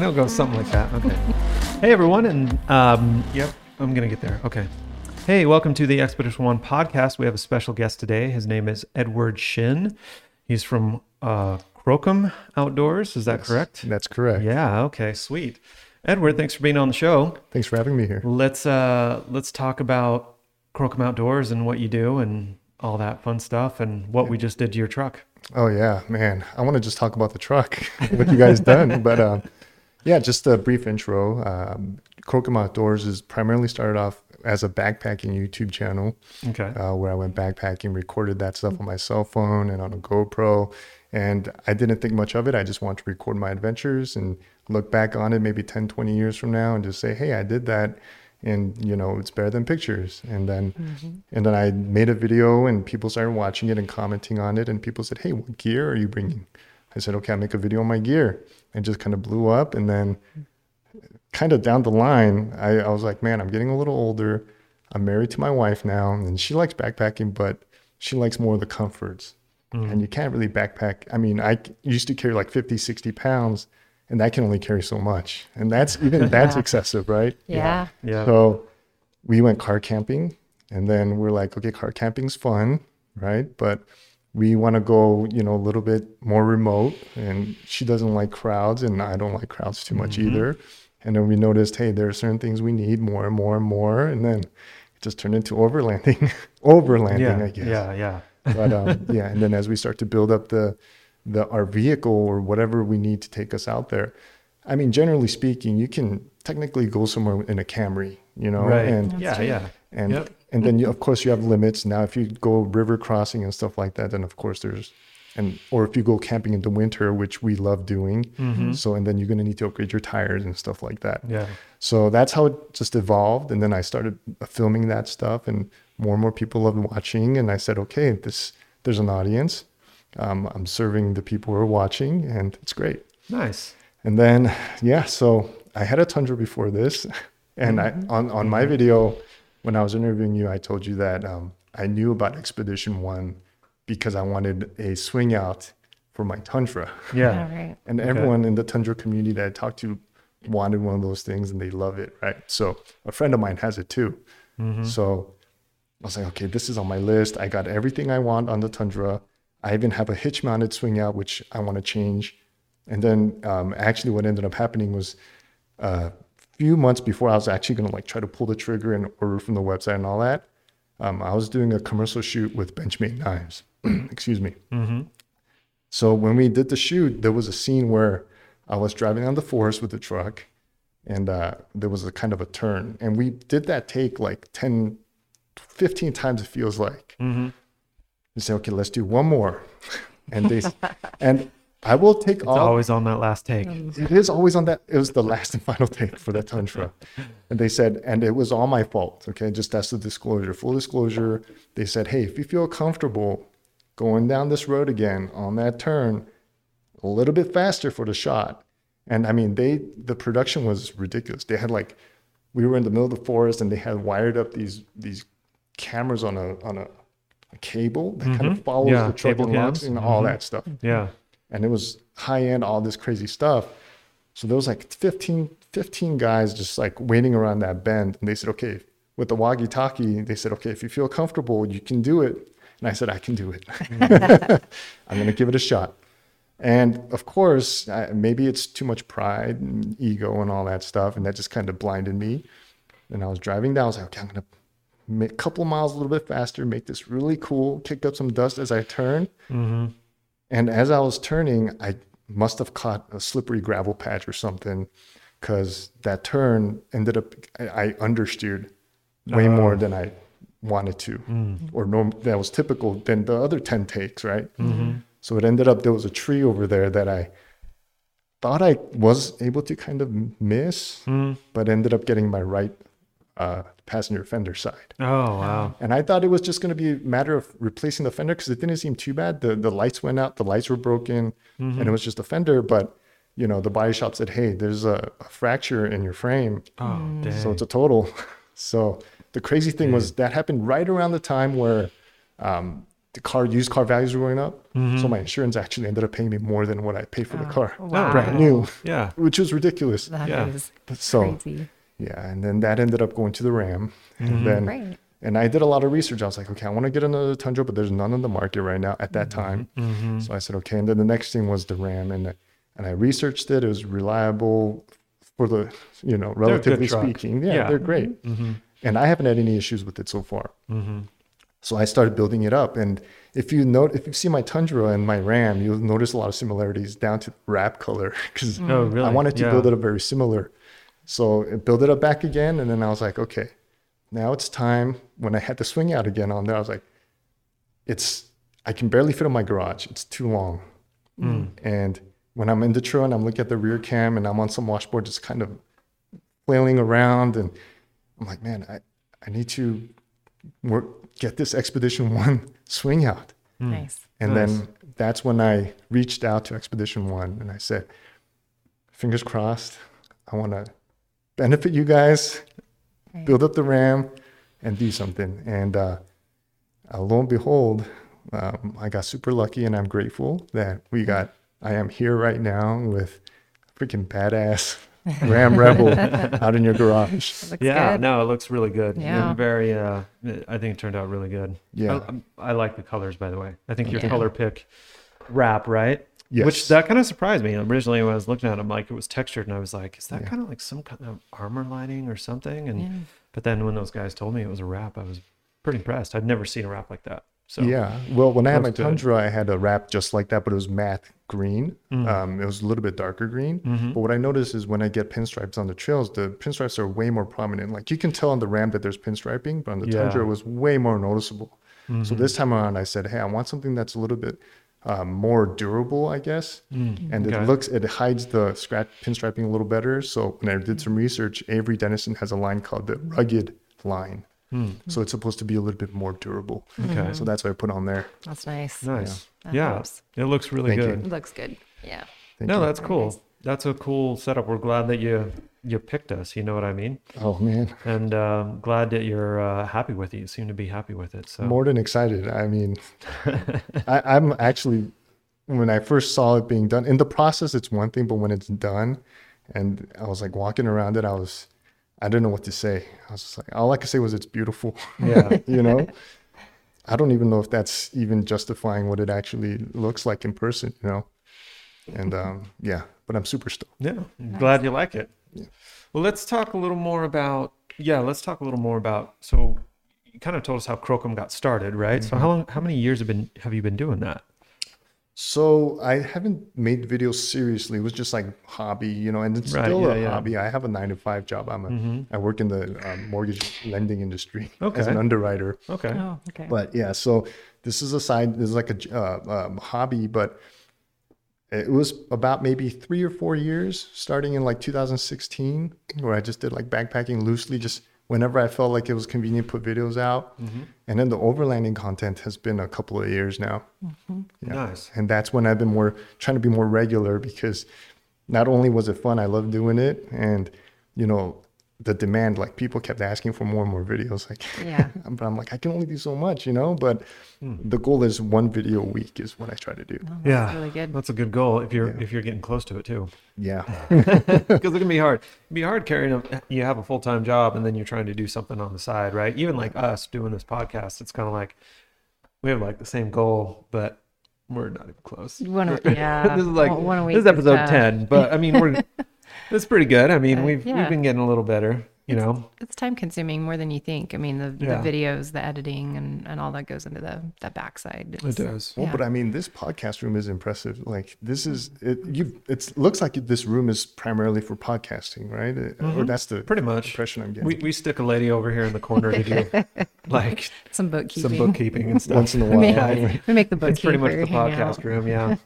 know it goes something like that. Okay. Hey everyone, and um, yep, I'm gonna get there. Okay. Hey, welcome to the Expedition One podcast. We have a special guest today. His name is Edward Shin. He's from uh, Crocum Outdoors. Is that correct? That's correct. Yeah. Okay. Sweet. Edward, thanks for being on the show. Thanks for having me here. Let's uh, let's talk about Crocum Outdoors and what you do and all that fun stuff and what we just did to your truck. Oh yeah, man. I want to just talk about the truck, what you guys done, but um, yeah, just a brief intro. Um, Crocum Outdoors is primarily started off as a backpacking YouTube channel, Okay. uh, where I went backpacking, recorded that stuff on my cell phone and on a GoPro, and I didn't think much of it. I just wanted to record my adventures and look back on it maybe 10, 20 years from now and just say, hey, I did that. And you know it's better than pictures. And then, and then I made a video, and people started watching it and commenting on it. And people said, "Hey, what gear are you bringing?" I said, "Okay, I'll make a video on my gear." And just kind of blew up. And then, kind of down the line, I, I was like, "Man, I'm getting a little older. I'm married to my wife now, and she likes backpacking, but she likes more of the comforts. And mm. you can't really backpack. I mean, I used to carry like 50, 60 pounds, and I can only carry so much. And that's even that's excessive, right? Yeah. Yeah. So we went car camping, and then we're like, okay, car camping's fun, right? But we want to go, you know, a little bit more remote. And she doesn't like crowds, and I don't like crowds too much either. And then we noticed, hey, there are certain things we need more and more and more. And then it just turned into overlanding, overlanding, yeah. I guess Yeah. Yeah. but um, yeah and then as we start to build up the the our vehicle or whatever we need to take us out there i mean generally speaking you can technically go somewhere in a camry you know Right. and yeah. Yeah. And Yep. and then you, of course you have limits now if you go river crossing and stuff like that then of course there's and or if you go camping in the winter which we love doing Mm-hmm. so and then you're going to need to upgrade your tires and stuff like that Yeah. so that's how it just evolved. And then I started filming that stuff, and more and more people loved watching. And I said, okay, this there's an audience. Um, I'm serving the people who are watching, and it's great. Nice. And then, yeah, so I had a Tundra before this, and I on on my video when I was interviewing you, I told you that um, I knew about Expedition One because I wanted a swing out for my Tundra. Yeah. All right. And everyone in the Tundra community that I talked to wanted one of those things and they love it, right? So a friend of mine has it too. So I was like, okay, this is on my list. I got everything I want on the Tundra. I even have a hitch mounted swing out, which I want to change. And then um, actually, what ended up happening was a few months before I was actually going to like try to pull the trigger and order from the website and all that. Um, I was doing a commercial shoot with Benchmade Knives. Excuse me. So when we did the shoot, there was a scene where I was driving on the forest with the truck and uh, there was a kind of a turn. And we did that take like 10, 15 times, it feels like. We said, okay, let's do one more. And they, and I will take It's all, always on that last take. it is always on that. It was the last and final take for that Tundra. and they said, and it was all my fault. Okay. Just that's the disclosure, full disclosure. They said, hey, if you feel comfortable going down this road again on that turn, a little bit faster for the shot. And I mean, they, the production was ridiculous. They had like, we were in the middle of the forest and they had wired up these, these cameras on a, on a, a cable that kind of follows Mm-hmm. Yeah, the truck and locks and all that stuff Yeah. And it was high end, all this crazy stuff. So there was like 15, 15 guys just like waiting around that bend. And they said, okay, with the walkie talkie, they said, okay, if you feel comfortable, you can do it. And I said, I can do it. I'm going to give it a shot. And of course, I, maybe it's too much pride and ego and all that stuff. And that just kind of blinded me. And I was driving down, I was like, okay, I'm going to make a couple miles a little bit faster, make this really cool, kicked up some dust as I turned. Mm-hmm. And as I was turning, I must have caught a slippery gravel patch or something because that turn ended up, I, understeered way oh. more than I wanted to, mm. or norm, that was typical than the other 10 takes, right? Mm-hmm. So it ended up, there was a tree over there that I thought I was able to kind of miss, mm. but ended up getting my right uh, passenger fender side. Oh wow. And I thought it was just going to be a matter of replacing the fender because it didn't seem too bad. The the lights went out, the lights were broken, and it was just a fender. But you know, the body shop said, "Hey, there's a, a fracture in your frame, Oh dang. so it's a total." so the crazy thing was that happened right around the time where um, the car used car values were going up, so my insurance actually ended up paying me more than what I paid for the Oh, car, wow. brand new, Yeah. which was ridiculous. That Yeah. is So crazy. Yeah, and then that ended up going to the Ram, Mm-hmm. and then Great. and I did a lot of research. I was like, okay, I want to get another Tundra, but there's none on the market right now at that time. Mm-hmm. So I said, okay. And then the next thing was the RAM, and and I researched it. It was reliable for the you know relatively speaking. Yeah, Yeah. they're great. Mm-hmm. And I haven't had any issues with it so far. Mm-hmm. So I started building it up. And if you note, if you see my Tundra and my Ram, you'll notice a lot of similarities down to wrap color because Oh, really? I wanted to Yeah. build it up very similar. So I build it up back again, and then I was like, okay, now it's time. When I had the swing out again on there, I was like, it's I can barely fit in my garage. It's too long. Mm. And when I'm in the trail and I'm looking at the rear cam and I'm on some washboard, just kind of flailing around, and I'm like, man, I I need to work, get this Expedition One swing out. Nice. And Nice. then that's when I reached out to Expedition One and I said, fingers crossed, I want to benefit you guys, Right. build up the RAM, and do something. And uh, uh, lo and behold, um, I got super lucky and I'm grateful that we got, I am here right now with a freaking badass Ram Rebel out in your garage. Yeah, good. no, it looks really good. Yeah. And very. Uh, I think it turned out really good. Yeah. I, I like the colors, by the way. I think your Yeah. color pick wrap, right? Yes. Which that kind of surprised me originally when I was looking at it. I'm like, it was textured, and I was like, is that Yeah. kind of like some kind of armor lining or something? And Yeah. but then when those guys told me it was a wrap, I was pretty impressed. I'd never seen a wrap like that. So Yeah. Well, when I had my good. Tundra, I had a wrap just like that, but it was matte green. Mm. Um, it was a little bit darker green. Mhm. But what I noticed is when I get pinstripes on the trails, the pinstripes are way more prominent. Like you can tell on the Ram that there's pinstriping, but on the Yeah. Tundra, it was way more noticeable. So Mhm. this time around, I said, hey, I want something that's a little bit um, more durable, I guess. Mm, And okay. it looks, it hides the scratch pinstriping a little better. So when I did some research, Avery Dennison has a line called the rugged line. Mm, So it's supposed to be a little bit more durable. okay. So that's what I put on there. That's nice. Nice. That Yeah. It looks really Thank you. good. It looks good. Yeah. Thank no, you. that's Very cool. That's a cool setup. We're glad that you you picked us. You know what I mean? Oh man, And um, glad that you're uh, happy with it. You seem to be happy with it. So more than excited. I mean, I, I'm actually when I first saw it being done in the process, it's one thing, but when it's done, and I was like walking around it, I was, I didn't know what to say. I was just like, all I could say was it's beautiful. Yeah. you know. I don't even know if that's even justifying what it actually looks like in person. You know. And um, yeah, but I'm super stoked. Yeah, I'm glad you like it. Yeah. Well, let's talk a little more about yeah. Let's talk a little more about. So, you kind of told us how Crocum got started, right? So, how long, how many years have been have you been doing that? So I haven't made videos seriously. It was just like hobby, you know, and it's Right, still yeah, a yeah. hobby. I have a nine to five job. I'm a, Mhm. I work in the um, mortgage lending industry as Okay. an underwriter. Okay. Oh, okay. But yeah, so this is a side. This is like a uh, um, hobby, but it was about maybe three or four years, starting in like 2016, where I just did like backpacking loosely, just whenever I felt like it was convenient, put videos out. Mm-hmm. And then the overlanding content has been a couple of years now. Yeah. Nice. And that's when I've been more trying to be more regular because not only was it fun, I love doing it. And, you know, the demand, like people kept asking for more and more videos. Like, Yeah. but I'm like, I can only do so much, you know? But hmm. the goal is one video a week is what I try to do. Oh, that's Yeah, really good. That's a good goal if you're Yeah. if you're getting close to it too, Yeah. because it can be hard. It can be hard carrying a. You have a full time job and then you're trying to do something on the side, right? Even like us doing this podcast, it's kind of like we have like the same goal, but we're not even close. One a- yeah, this is like one- one this is is episode ten, but I mean we're it's pretty good. I mean we've yeah. we've been getting a little better, you know. It's time consuming more than you think. I mean, the, Yeah. the videos, the editing, and, and all that goes into the, the backside. It's, does. Well, but I mean, this podcast room is impressive. Like, this is it. You, it looks like this room is primarily for podcasting, right? Uh, Or that's the Mm-hmm. Pretty much. impression I'm getting. We we stick a lady over here in the corner to do like Some bookkeeping. some bookkeeping and stuff. Once in a We while, make, I- we make the bookkeeper It's pretty much the podcast out. room, yeah.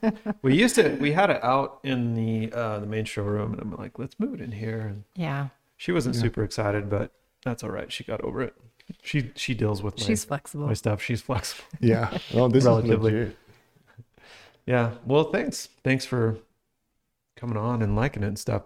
we used to we had it out in the uh the main showroom and I'm like, let's move it in here. And Yeah, she wasn't Yeah. super excited, but that's all right. She got over it. She she deals with my, she's flexible. my stuff. She's flexible. yeah. Well, this Relatively. is legit. Yeah. Well, thanks. Thanks for coming on and liking it and stuff.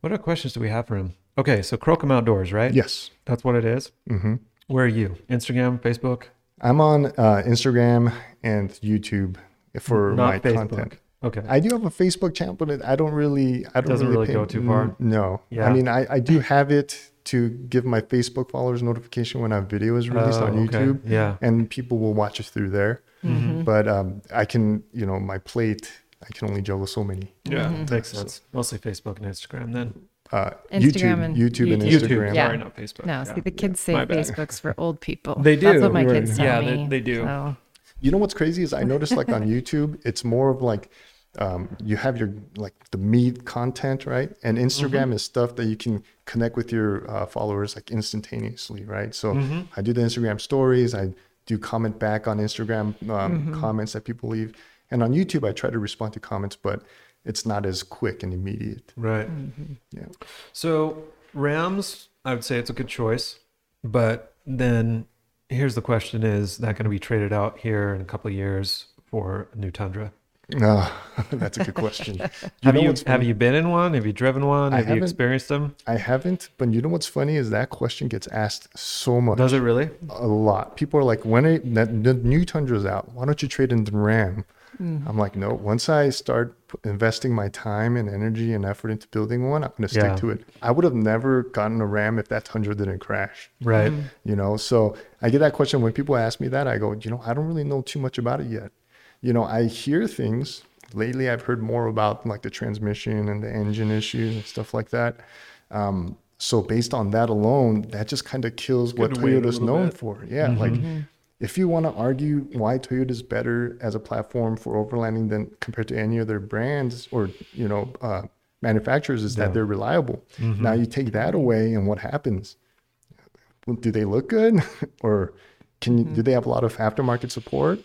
What other questions do we have for him? Okay, so Crocum Outdoors, right? Yes. That's what it is. hmm Where are you? Instagram, Facebook? I'm on uh, Instagram and YouTube for Not my Facebook. content. Okay. I do have a Facebook channel, but it, I don't really, I don't Doesn't really pay- go too far? No, Yeah. I mean, I, I do have it to give my Facebook followers notification when a video is released Oh, on okay. YouTube, Yeah. and people will watch it through there. Mm-hmm. But um, I can, you know, my plate, I can only juggle so many. Yeah. Mm-hmm. Makes sense. Mostly Facebook and Instagram then. Uh, Instagram YouTube, and YouTube, and YouTube. Instagram. Yeah. Sorry, not Facebook. No, Yeah. see, the kids say Facebook's for old people. They That's do, what my right. kids tell Yeah, me. they- they do. So, You know what's crazy is I noticed like on YouTube, it's more of like um, you have your like the meat content, right? And Instagram Mm-hmm. is stuff that you can connect with your uh, followers like instantaneously, right? So Mm-hmm. I do the Instagram stories, I do comment back on Instagram um, comments that people leave, and on YouTube I try to respond to comments, but it's not as quick and immediate. Right. Yeah. So Rams, I would say it's a good choice, but then here's the question: Is that going to be traded out here in a couple of years for a new Tundra? Uh, that's a good question. Have you have you been in one? Have you driven one? Have you experienced them? I haven't, but you know what's funny is that question gets asked so much. Does it really? a lot. People are like, when are, that, the new Tundra's out, why don't you trade in the Ram? I'm like, no. Once I start investing my time and energy and effort into building one, I'm going to stick Yeah. to it. I would have never gotten a Ram if that Tundra didn't crash. Right. You know, so I get that question when people ask me that. I go, you know, I don't really know too much about it yet. You know, I hear things. Lately, I've heard more about like the transmission and the engine issues and stuff like that. Um, so based on that alone, that just kind of kills what Could wait a Toyota's known bit. for. Yeah, like if you want to argue why Toyota is better as a platform for overlanding than compared to any other brands or you know uh, manufacturers, is Yeah. that they're reliable. Now you take that away, and what happens? Do they look good, or can you, do they have a lot of aftermarket support?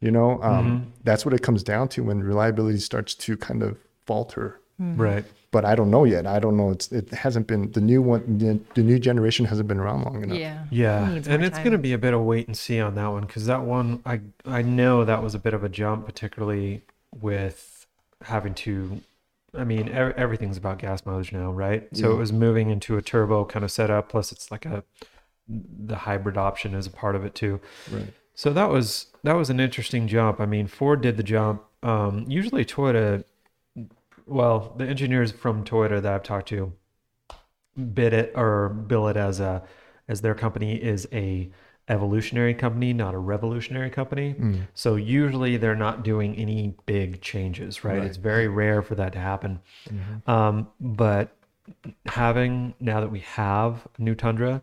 You know, um, that's what it comes down to when reliability starts to kind of falter. Right. But I don't know yet. I don't know. It's it hasn't been the new one. The, the new generation hasn't been around long enough. yeah. Yeah, It and it's going to be a bit of wait and see on that one because that one, I I know that was a bit of a jump, particularly with having to. I mean, ev- everything's about gas mileage now, right? So it was moving into a turbo kind of setup. Plus, it's like a the hybrid option is a part of it too. Right. So that was that was an interesting jump. I mean, Ford did the jump. Um, usually, Toyota, well, the engineers from Toyota that I've talked to, bid it or bill it as a as their company is a evolutionary company, not a revolutionary company. Mm. So usually they're not doing any big changes, right? Right. It's very rare for that to happen. Mhm. Um, but having now that we have new Tundra,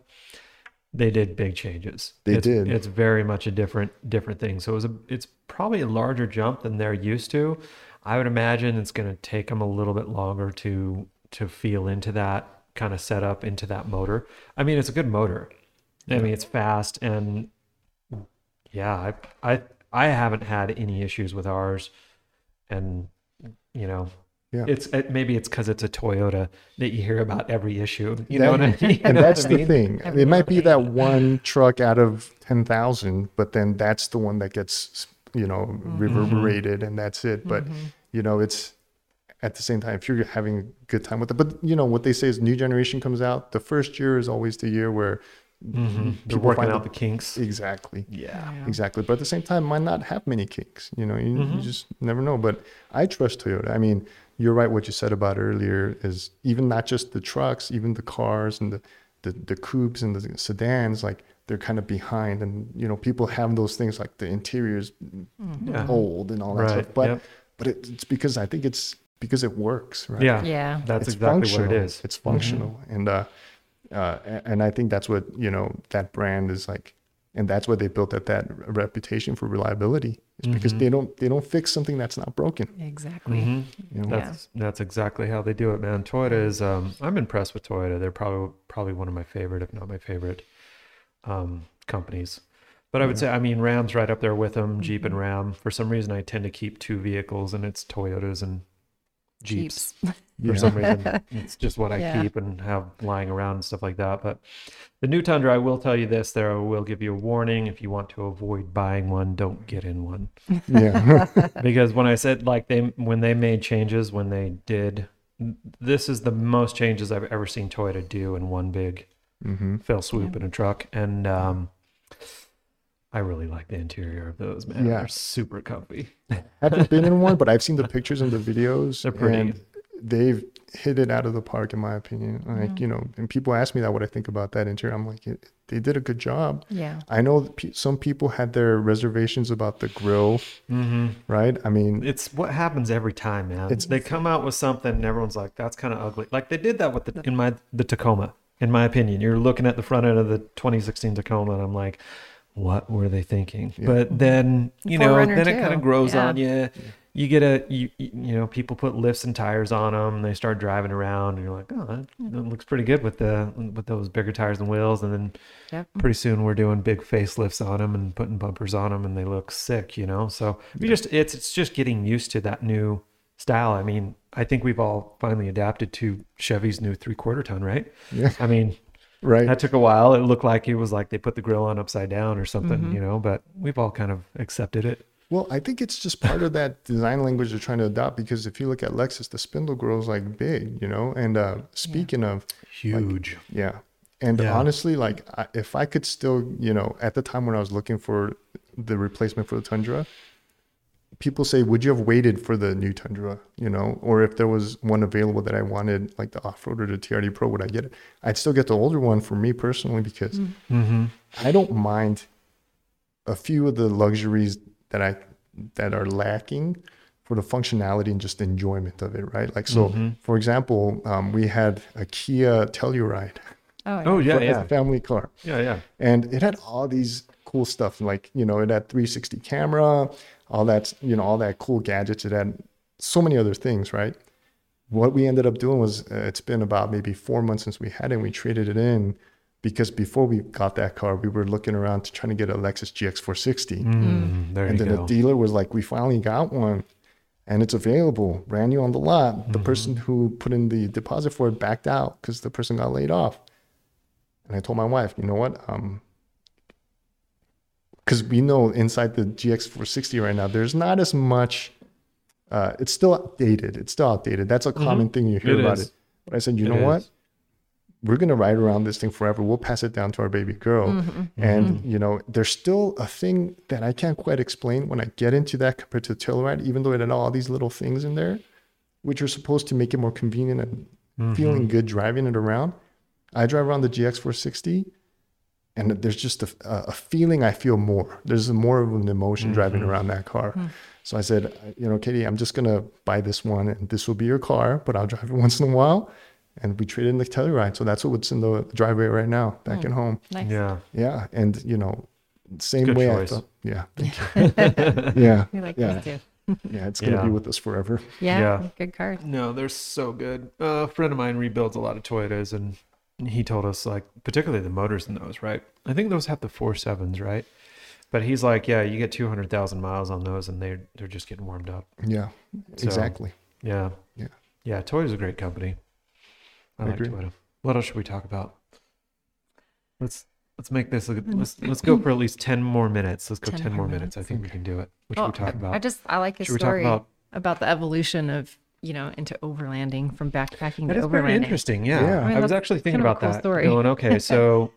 they did big changes. They it's, did. It's very much a different different thing. So it was a it's probably a larger jump than they're used to. I would imagine it's going to take them a little bit longer to to feel into that kind of setup into that motor. I mean, it's a good motor. I mean, it's fast and yeah, I I I haven't had any issues with ours, and you know, Yeah. it's it, maybe it's because it's a Toyota that you hear about every issue. You know what I mean? And that's I the mean? thing. It might be that one truck out of ten thousand, but then that's the one that gets you know Mm-hmm. reverberated, and that's it. But you know, it's at the same time if you're having a good time with it. But you know what they say is new generation comes out. The first year is always the year where Mhm. They're people working find out the- the kinks. exactly. Yeah. Yeah. Exactly. But at the same time, might not have many kinks. You know, you, Mhm. you just never know. But I trust Toyota. I mean, you're right. What you said about earlier is even not just the trucks, even the cars and the, the, the coupes and the sedans, like they're kind of behind. And, you know, people have those things like the interiors Yeah. old and all that Right. stuff. But, Yep. but it, it's because I think it's because it works, right? Yeah. Yeah. That's it's exactly functional. what it is. It's functional, and uh, uh, and I think that's what you know that brand is like, and that's what they built up that reputation for reliability. Is because they don't they don't fix something that's not broken. Exactly. Mhm. You know? Yeah. That's that's exactly how they do it, man. Toyota is um I'm impressed with Toyota. They're probably probably one of my favorite, if not my favorite, um companies. But I would say I mean Ram's right up there with them, Jeep and Ram. For some reason I tend to keep two vehicles and it's Toyotas and Jeeps. Jeeps. For Yeah. some reason. It's just what I Yeah. keep and have lying around and stuff like that. But the new Tundra, I will tell you this, there I will give you a warning. If you want to avoid buying one, don't get in one yeah, because when I said like they when they made changes when they did this is the most changes I've ever seen Toyota do in one big hmm fell swoop in a truck and um I really like the interior of those, man. Yeah. They're super comfy. haven't been in one, but I've seen the pictures and the videos. They're pretty. And they've hit it out of the park, in my opinion. Like, you know, and people ask me that what I think about that interior. I'm like, it, they did a good job. Yeah. I know some people had their reservations about the grill, Mm-hmm. right? I mean, It's what happens every time, man. It's- they come out with something and everyone's like, that's kind of ugly. Like they did that with the in my the Tacoma, in my opinion. You're looking at the front end of the 2016 Tacoma and I'm like, what were they thinking? Yeah. But mm-hmm. then, you know, 4Runner then it kind of grows Yeah. on you. You get a you you you know, people put lifts and tires on them. They start driving around and you're like, "Oh, that, that looks pretty good with the with those bigger tires and wheels." And then Yep. pretty soon we're doing big facelifts on them and putting bumpers on them and they look sick you know so we just it's it's just getting used to that new style i mean i think we've all finally adapted to chevy's new three quarter ton right yeah, i mean right. that took a while it looked like it was like they put the grill on upside down or something Mhm. you know but we've all kind of accepted it Well, I think it's just part of that design language they're trying to adopt because if you look at Lexus, the spindle grill is like big, you know. And uh, speaking of, huge yeah, and Yeah. honestly, like I, if I could still, you know, at the time when I was looking for the replacement for the Tundra, people say, would you have waited for the new Tundra, you know, or if there was one available that I wanted, like the off roader, the TRD Pro, would I get it? I'd still get the older one for me personally because mm-hmm. I don't mind a few of the luxuries that I that are lacking for the functionality and just enjoyment of it, right? Like so, Mhm. for example, um, we had a Kia Telluride Oh, yeah. oh yeah yeah a family car, yeah yeah and it had all these cool stuff, like you know, it had 360 camera, all that, you know, all that cool gadgets. It had so many other things, right? What we ended up doing was, uh, it's been about maybe four months since we had it. and We traded it in because before we got that car, we were looking around to trying to get a Lexus GX460, mm, there and you then go the dealer was like, "We finally got one." And it's available, brand new on the lot. The Mhm. person who put in the deposit for it backed out because the person got laid off. And I told my wife, you know what? Um, because we know inside the GX460 right now, there's not as much. Uh, it's still outdated. It's still outdated. That's a common thing you hear Mm-hmm. It about is. it. But I said, you It know what? We're gonna ride around this thing forever. We'll pass it down to our baby girl. Mhm. And you know, there's still a thing that I can't quite explain when I get into that compared to the Telluride, even though it had all these little things in there, which are supposed to make it more convenient and Mhm. feeling good driving it around. I drive around the GX460, and there's just a, a feeling I feel more. There's more of an emotion driving Mhm. around that car. Hmm. So I said, you know, Katie, I'm just gonna buy this one, and this will be your car, but I'll drive it once in a while. And we traded in the Telluride, so that's what's in the driveway right now, back Hmm. at home. Nice. yeah Yeah, and you know, same Good way choice. I felt. Yeah, thank you. yeah, We like Yeah. those too. yeah, it's gonna Yeah. be with us forever. Yeah, Yeah. good cars. No, they're so good. Uh, a friend of mine rebuilds a lot of Toyotas, and he told us like, particularly the motors in those, right? I think those have the four sevens, right? But he's like, yeah, you get two hundred thousand miles on those, and they they're just getting warmed up. Yeah, So, exactly. Yeah. Yeah. Yeah. Toyota's a great company. I, I like agree. Toyota. What else should we talk about? Let's let's make this. A, mm. let's let's go for at least ten more minutes. Let's go 10 ten, more more minutes. I minutes. think we can do it. What should Well, we talk about? I just I like his should we talk story about? about the evolution of you know into overlanding from backpacking That to is very overlanding. interesting. Yeah. Yeah. I mean, I was actually thinking kind of a about cool that. story. Going, okay, so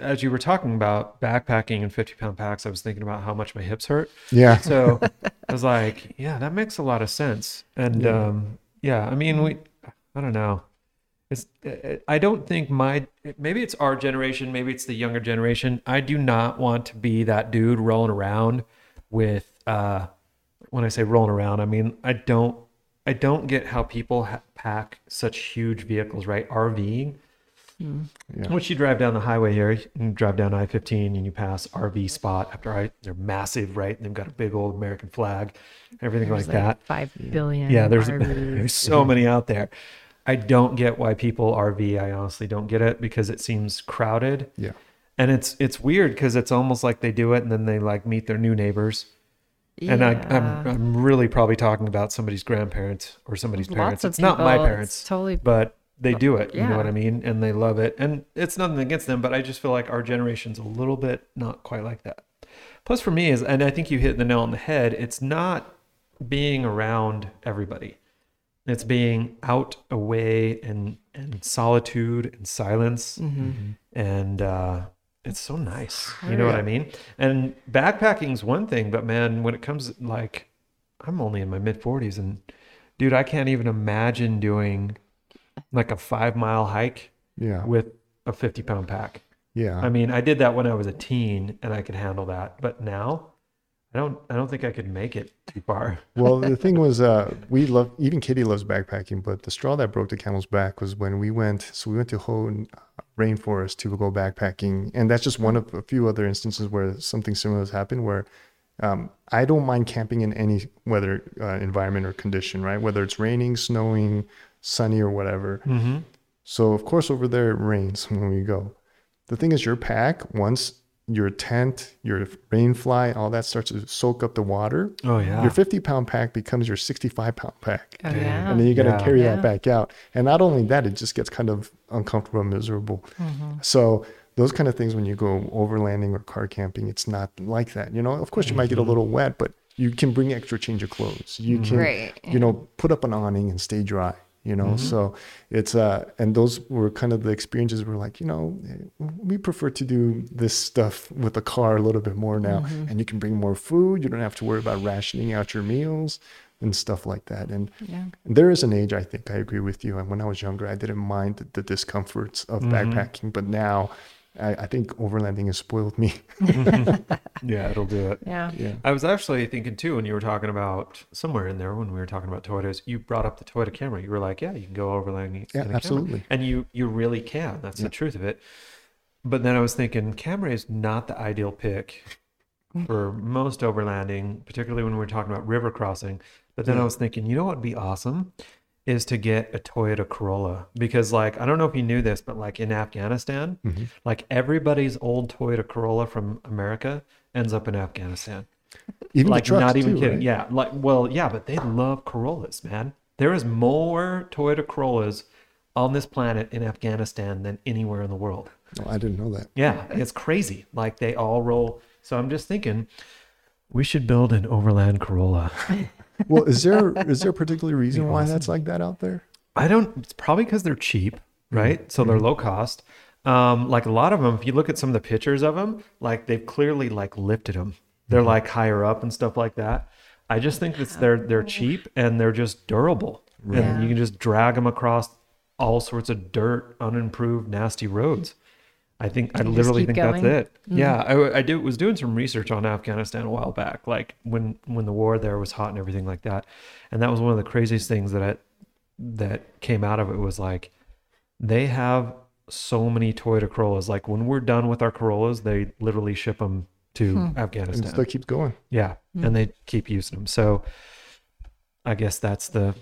as you were talking about backpacking and 50 pound packs, I was thinking about how much my hips hurt. Yeah, So I was like, yeah, that makes a lot of sense. And Yeah. um, yeah, I mean, we, I don't know. It's, I don't think my, maybe it's our generation, maybe it's the younger generation. I do not want to be that dude rolling around with, uh, when I say rolling around, I mean, I don't, I don't get how people ha- pack such huge vehicles, right? RVing. Mm. yeah, Once you drive down the highway here, you drive down I 15 and you pass RV spot after I, they're massive, right? And they've got a big old American flag, everything There's like that. Five billion. Yeah, there's, there's so many out there. I don't get why people RV. I honestly don't get it because it seems crowded. Yeah. And it's it's weird because it's almost like they do it and then they like meet their new neighbors. And I, I'm I'm really probably talking about somebody's grandparents or somebody's parents. It's not my parents Totally. but they do it. You know what I mean? And they love it. And it's nothing against them, but I just feel like our generation's a little bit not quite like that. Plus, for me, is and I think you hit the nail on the head. It's not being around everybody. It's being out, away, and and solitude and silence, hmm and uh, it's so nice. You know what I mean? And backpacking's one thing, but man, when it comes like I'm only in my mid 40s and dude, I can't even imagine doing like a 5 mile hike Yeah. with a 50 pound pack. Yeah. I mean, I did that when I was a teen and I could handle that, but now I don't I don't think I could make it too far. well, the thing was, uh, we love even Kitty loves backpacking, but the straw that broke the camel's back was when we went. So we went to Hoh Rainforest to go backpacking, and that's just one of a few other instances where something similar has happened. Where um, I don't mind camping in any weather uh, environment or condition, right? Whether it's raining, snowing, sunny, or whatever. Mm-hmm. So of course over there it rains when we go. The thing is your pack, once your tent, your rain fly, all that starts to soak up the water, Oh yeah. your 50 pound pack becomes your 65 pound pack. Oh, yeah. And then you got to Yeah. carry Yeah. that back out. And not only that, it just gets kind of uncomfortable and miserable. Mm-hmm. So those kind of things when you go overlanding or car camping, it's not like that. You know, of course you might get a mm-hmm. little wet, but you can bring extra change of clothes. You can, Right, you know, put up an awning and stay dry. You know, mm-hmm. so it's uh, and those were kind of the experiences. We're like, you know, we prefer to do this stuff with the car a little bit more now, mm-hmm. and you can bring more food. You don't have to worry about rationing out your meals and stuff like that. And Yeah. there is an age, I think, I agree with you. And when I was younger, I didn't mind the, the discomforts of mm-hmm. backpacking, but now I, I think overlanding has spoiled me. yeah, it'll do it. Yeah. yeah. I was actually thinking too when you were talking about somewhere in there when we were talking about Toyotas, you brought up the Toyota Camry. You were like, "Yeah, you can go overlanding." Yeah, in a Camry." absolutely. and you you really can. That's the truth of it. But then I was thinking, Camry is not the ideal pick for most overlanding, particularly when we're talking about river crossing. But then I was thinking, you know what would be awesome is to get a Toyota Corolla because, like, I don't know if you knew this, but like in Afghanistan, Mm-hmm. like everybody's old Toyota Corolla from America ends up in Afghanistan Even like the trucks not even too, kidding. right? Yeah, like well, yeah, but they love Corollas, man. There is more Toyota Corollas on this planet in Afghanistan than anywhere in the world. Oh, I didn't know that. Yeah, it's crazy. Like they all roll. So I'm just thinking, we should build an overland Corolla. Well, is there is there a particular reason why that's like that out there? I don't. It's probably because they're cheap, right? So Mm-hmm. they're low cost. Um, like a lot of them, if you look at some of the pictures of them, like they've clearly like lifted them. They're Mm-hmm. like higher up and stuff like that. I just think that they're they're cheap and they're just durable, Yeah. and you can just drag them across all sorts of dirt, unimproved, nasty roads. I think I literally keep think that's going? Mm-hmm. it. Yeah, I, I do, was doing some research on Afghanistan a while back, like when when the war there was hot and everything like that, and that was one of the craziest things that I, that came out of it was like they have so many Toyota Corollas. Like when we're done with our Corollas, they literally ship them to Hmm. And it Afghanistan. still keeps going. yeah, and they keep using them. So I guess that's the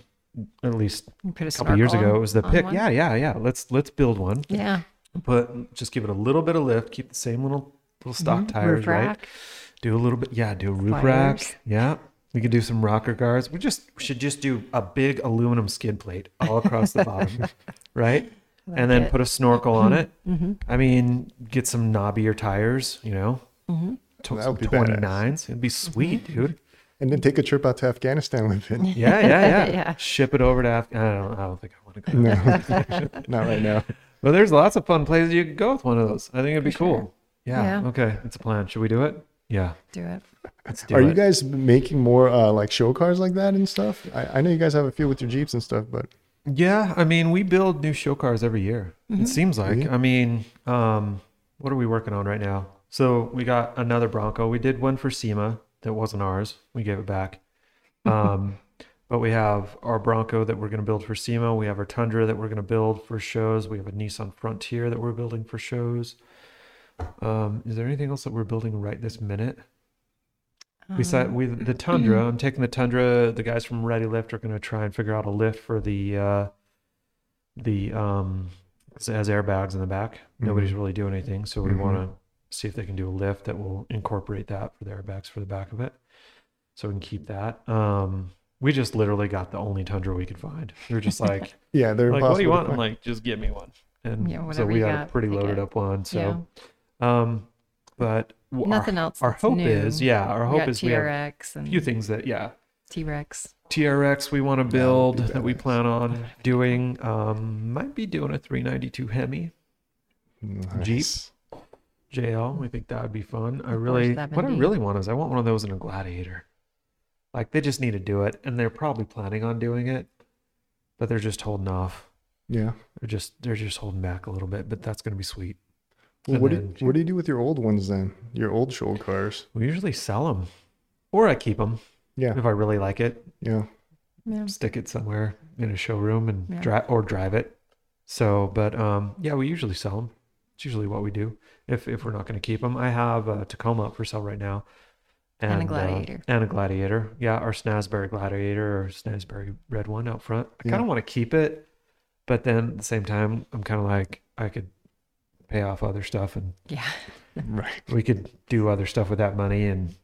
at least a a couple years ago it was the on pick. one? Yeah, yeah, yeah. Let's let's build one. Yeah. Put just give it a little bit of lift. Keep the same little little stock Mhm. tires, Roof right? rack. Do a little bit. Yeah, do a roof Flyers. rack. Yeah. We could do some rocker guards. We just we should just do a big aluminum skid plate all across the bottom, right? and then it. put a snorkel on it. Mm-hmm. I mean, get some knobbier tires, you know, Mm-hmm. tw- That would be badass. 29s. It'd be sweet, dude. And then take a trip out to Afghanistan with it. Yeah, yeah, yeah. Yeah. Ship it over to Af- I don't, I don't think I want to go. No, not right now. But there's lots of fun places you could go with one of those. I think it'd be sure. cool. Yeah. Yeah. Okay. It's a plan. Should we do it? Yeah. Do it. Let's do Are it. you guys making more uh, like show cars like that and stuff? I, I know you guys have a few with your Jeeps and stuff, but Yeah, I mean, we build new show cars every year. It seems like. Really? I mean, um, what are we working on right now? So we got another Bronco. We did one for SEMA that wasn't ours. We gave it back. Um, but we have our Bronco that we're going to build for SEMA. We have our Tundra that we're going to build for shows. We have a Nissan Frontier that we're building for shows. Um, is there anything else that we're building right this minute? Besides, Um, we the Tundra. I'm taking the Tundra. The guys from Ready Lift are going to try and figure out a lift for the uh, the um it has airbags in the back. Nobody's really doing anything, so we Mhm. want to see if they can do a lift that will incorporate that for the airbags for the back of it, so we can keep that. Um, we just literally got the only Tundra we could find. We were just like, yeah, they're like, what do you want? I'm like, just give me one. And Yeah, so we you got, got, a pretty loaded up one. yeah. So, um, but w- our- Nothing else. our hope new. is, yeah, our hope got is we have a few things that, yeah, T Rex. TRX we want to build be that we plan on doing. Um, might be doing a 392 Hemi. Nice. Jeep. JL. We think that would be fun. I really, what I really want is I want one of those in a Gladiator. Like they just need to do it, and they're probably planning on doing it, but they're just holding off. Yeah. They're just they're just holding back a little bit, but that's going to be sweet. Well, And what do then- you, what do you do with your old ones then? Your old show cars? We usually sell them, or I keep them Yeah. if I really like it. Yeah. Yeah. Stick it somewhere in a showroom and Yeah. drive or drive it. So, but um, yeah, we usually sell them. It's usually what we do if if we're not going to keep them. I have a Tacoma up for sale right now, And a uh, Gladiator. and a Gladiator. Yeah, our Snazzberry Gladiator or Snazzberry red one out front. I Yeah. kind of want to keep it, but then at the same time, I'm kind of like I could pay off other stuff and Yeah. Right. we could do other stuff with that money and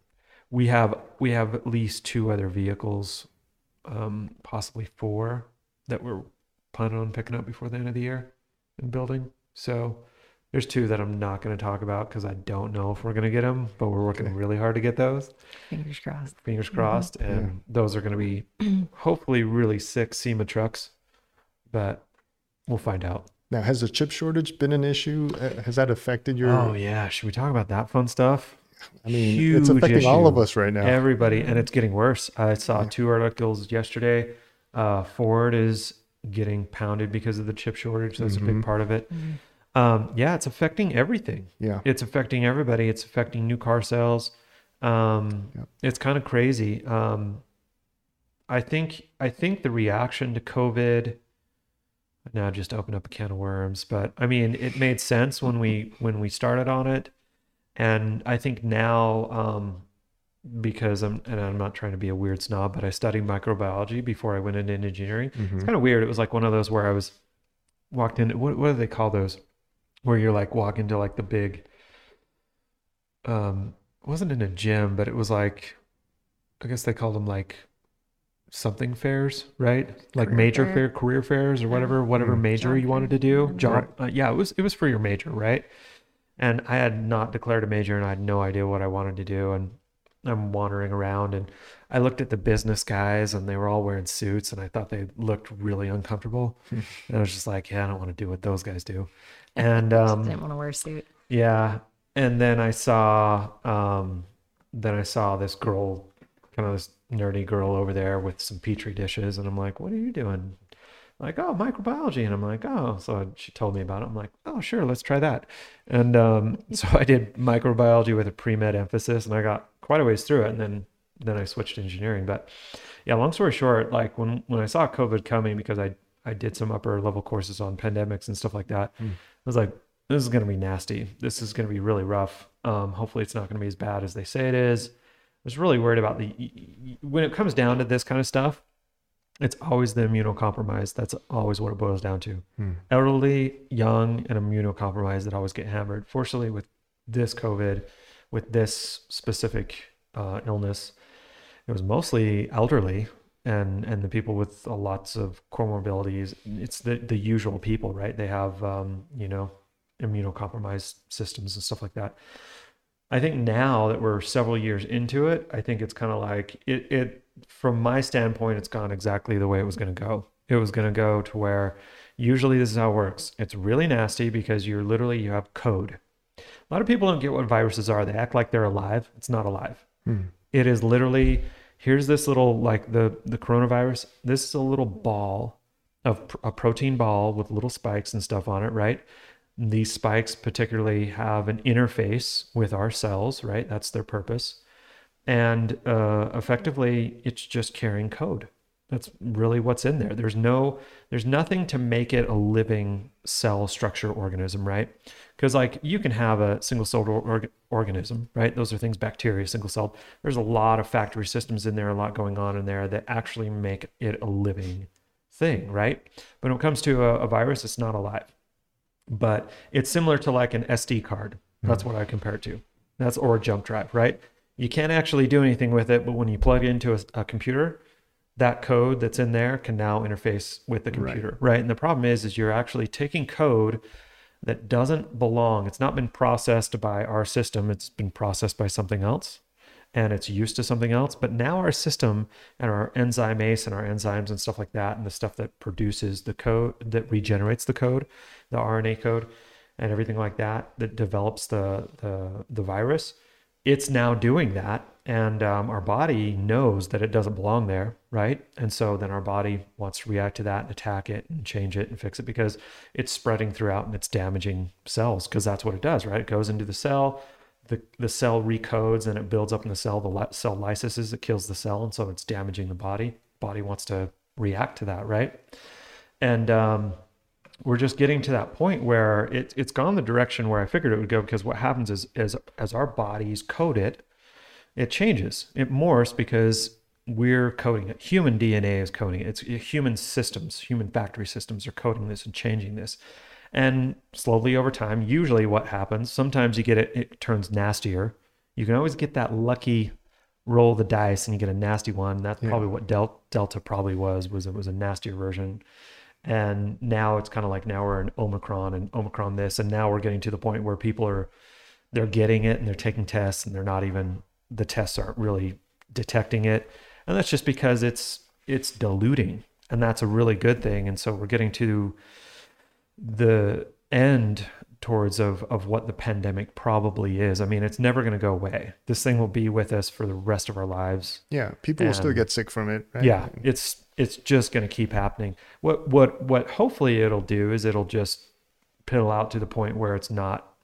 we have we have at least two other vehicles um possibly four that we're planning on picking up before the end of the year and building so there's two that i'm not going to talk about because i don't know if we're going to get them but we're working Okay. really hard to get those Fingers crossed. fingers crossed and Yeah. those are going to be hopefully really sick sema trucks but we'll find out Now, has the chip shortage been an issue? Uh, Has that affected your? oh yeah should we talk about that fun stuff I mean, it's huge affecting all of us right now. Everybody, and it's getting worse. I saw Yeah. two articles yesterday. Uh, Ford is getting pounded because of the chip shortage. That's a Mhm. big part of it. Mhm. Um, yeah, it's affecting everything. yeah. It's affecting everybody. It's affecting new car sales. Um. It's kind of crazy. Um, I think I think the reaction to COVID. Now, just open up a can of worms, but I mean, it made sense when we when we started on it, and I think now, um, because I'm and I'm not trying to be a weird snob, but I studied microbiology before I went into engineering. Mhm. It's kind of weird. It was like one of those where I was walked in. What what do they call those? Where you're like walking to like the big. Um, it wasn't in a gym, but it was like, I guess they called them like something fairs, right? Like Career major fair? fair, career fairs, or whatever, whatever Mm. major Job you wanted to do. Job, uh, yeah, it was it was for your major, right? And I had not declared a major, and I had no idea what I wanted to do, and I'm wandering around, and I looked at the business guys, and they were all wearing suits, and I thought they looked really uncomfortable, and I was just like, yeah, I don't want to do what those guys do, and um, didn't want to wear a suit. yeah, and then I saw, um, then I saw this girl, kind of this nerdy girl over there with some petri dishes, and I'm like, "What are you doing?" Like, "Oh, microbiology," and I'm like, "Oh." So she told me about it. I'm like, "Oh, sure, let's try that." And um, so I did microbiology with a pre med emphasis, and I got quite a ways through it, and then then I switched to engineering. But yeah, long story short, like when when I saw COVID coming, because I I did some upper level courses on pandemics and stuff like that, Hmm. I was like, this is going to be nasty. This is going to be really rough. Um, hopefully, it's not going to be as bad as they say it is. I was really worried about the when it comes down to this kind of stuff. It's always the immunocompromised. That's always what it boils down to. Hmm. Elderly, young, and immunocompromised that always get hammered. Fortunately, with this COVID, with this specific uh, illness, it was mostly elderly and and the people with lots of comorbidities. It's the the usual people, right? They have um, you know immunocompromised systems and stuff like that. I think now that we're several years into it, I think it's kind of like it, it from my standpoint, it's gone exactly the way it was going to go. It was going to go to where usually this is how it works. It's really nasty because you're literally you have code. A lot of people don't get what viruses are. They act like they're alive. It's not alive. Hmm. It is literally here's this little like the the coronavirus. This is a little ball of pr- a protein ball with little spikes and stuff on it, right? These spikes particularly have an interface with our cells, right? That's their purpose. And uh, effectively, it's just carrying code. That's really what's in there. There's no, there's nothing to make it a living cell structure organism, right? Because like you can have a single-celled org- organism, right? Those are things bacteria, single-celled. There's a lot of factory systems in there, a lot going on in there that actually make it a living thing, right? But when it comes to a, a virus, it's not alive but it's similar to like an SD card. That's hmm. what I compare it to. That's or a jump drive, right? You can't actually do anything with it, but when you plug it into a, a computer, that code that's in there can now interface with the Right. computer, right. And the problem is, is you're actually taking code that doesn't belong. It's not been processed by our system. It's been processed by something else, and it's used to something else. But now our system and our enzymase and our enzymes and stuff like that, and the stuff that produces the code that regenerates the code, the RNA code, and everything like that that develops the the the virus, it's now doing that, and um, our body knows that it doesn't belong there, right? And so then our body wants to react to that and attack it and change it and fix it because it's spreading throughout and it's damaging cells because that's what it does, right? It goes into the cell the, the cell recodes and it builds up in the cell. The li- cell lyses, it kills the cell, and so it's damaging the body. Body wants to react to that, right? And um, we're just getting to that point where it, it's gone the direction where I figured it would go because what happens is, is as our bodies code it, it changes. It morphs because we're coding it. Human DNA is coding it. It's human systems, human factory systems are coding this and changing this. And slowly over time, usually what happens, sometimes you get it, it turns nastier. You can always get that lucky roll the dice and you get a nasty one. That's Yeah. probably what Del- Delta probably was, was it was a nastier version. And now it's kind of like now we're in Omicron and Omicron this, and now we're getting to the point where people are they're getting it and they're taking tests and they're not even the tests aren't really detecting it. And that's just because it's it's diluting. And that's a really good thing. And so we're getting to the end towards of of what the pandemic probably is. I mean, it's never going to go away. This thing will be with us for the rest of our lives. Yeah, people will still get sick from it. Right? Yeah, it's it's just going to keep happening. What what what hopefully it'll do is it'll just piddle out to the point where it's not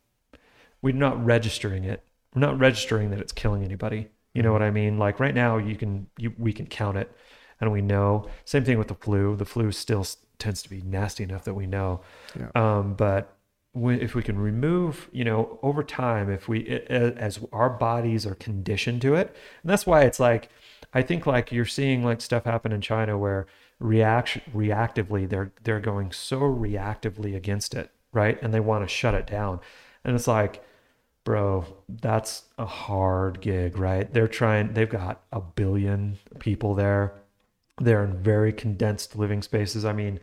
we're not registering it. We're not registering that it's killing anybody. You know what I mean? Like right now, you can you we can count it, and we know. Same thing with the flu. The flu still tends to be nasty enough that we know. Yeah. Um, but when, if we can remove, you know, over time, if we as our bodies are conditioned to it, and that's why it's like, I think like you're seeing like stuff happen in China where reaction reactively they're they're going so reactively against it, right? And they want to shut it down, and it's like, bro, that's a hard gig, right? They're trying. They've got a billion people there. They're in very condensed living spaces. I mean,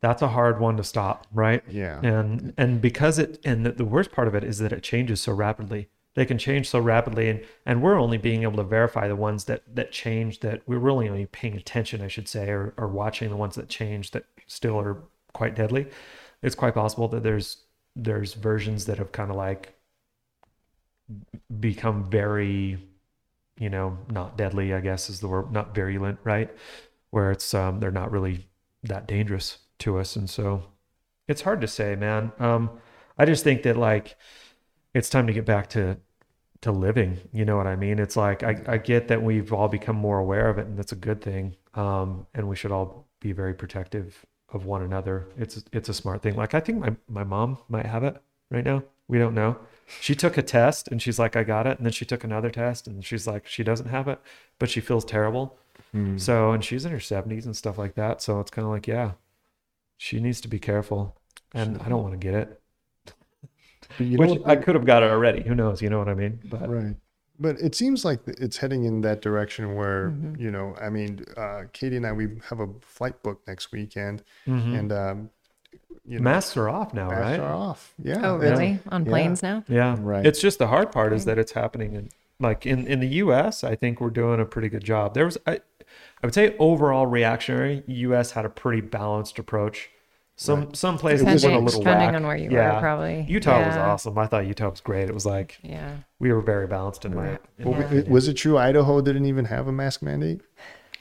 that's a hard one to stop, right? Yeah. And and because it and the, the worst part of it is that it changes so rapidly. They can change so rapidly, and and we're only being able to verify the ones that that change. That we're really only paying attention, I should say, or or watching the ones that change that still are quite deadly. It's quite possible that there's there's versions that have kind of like become very you know not deadly i guess is the word not virulent right? Where it's um they're not really that dangerous to us. And so it's hard to say man. Um i just think that like it's time to get back to to living. You know what i mean? It's like i, I get that we've all become more aware of it and that's a good thing. Um and we should all be very protective of one another. It's it's a smart thing. Like i think my, my mom might have it right now. We don't know she took a test and she's like i got it and then she took another test and she's like she doesn't have it but she feels terrible Mm. so, and she's in her 70s and stuff like that. So it's kind of like, yeah, she needs to be careful. And I don't want to get it. You Which what- I could have got it already. Who knows? You know what I mean? But right. But it seems like it's heading in that direction where, Mm-hmm. you know, I mean, uh, Katie and I, we have a flight book next weekend Mhm. and, um, you know, masks are off now, masks right? are off. Yeah. Oh, it's- really? On yeah. planes now? Yeah. Right. It's just the hard part is that it's happening in like in, in the US, I think we're doing a pretty good job. There was I I would say overall reactionary, US had a pretty balanced approach. Some some places went a Depending, little depending whack. on where you yeah. were, probably. Utah was awesome. I thought Utah was great. It was like Yeah. we were very balanced in my, in Well, my was it true Idaho didn't even have a mask mandate?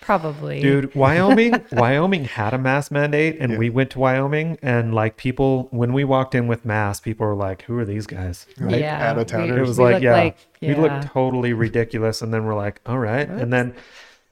Probably. Dude, Wyoming, Wyoming had a mask mandate, and Yeah. we went to Wyoming, and like people, when we walked in with masks, people were like, "Who are these guys?" Right? Yeah. Out-of-towners. It was we like, yeah, like- we looked totally ridiculous, and then we're like, "All right," and then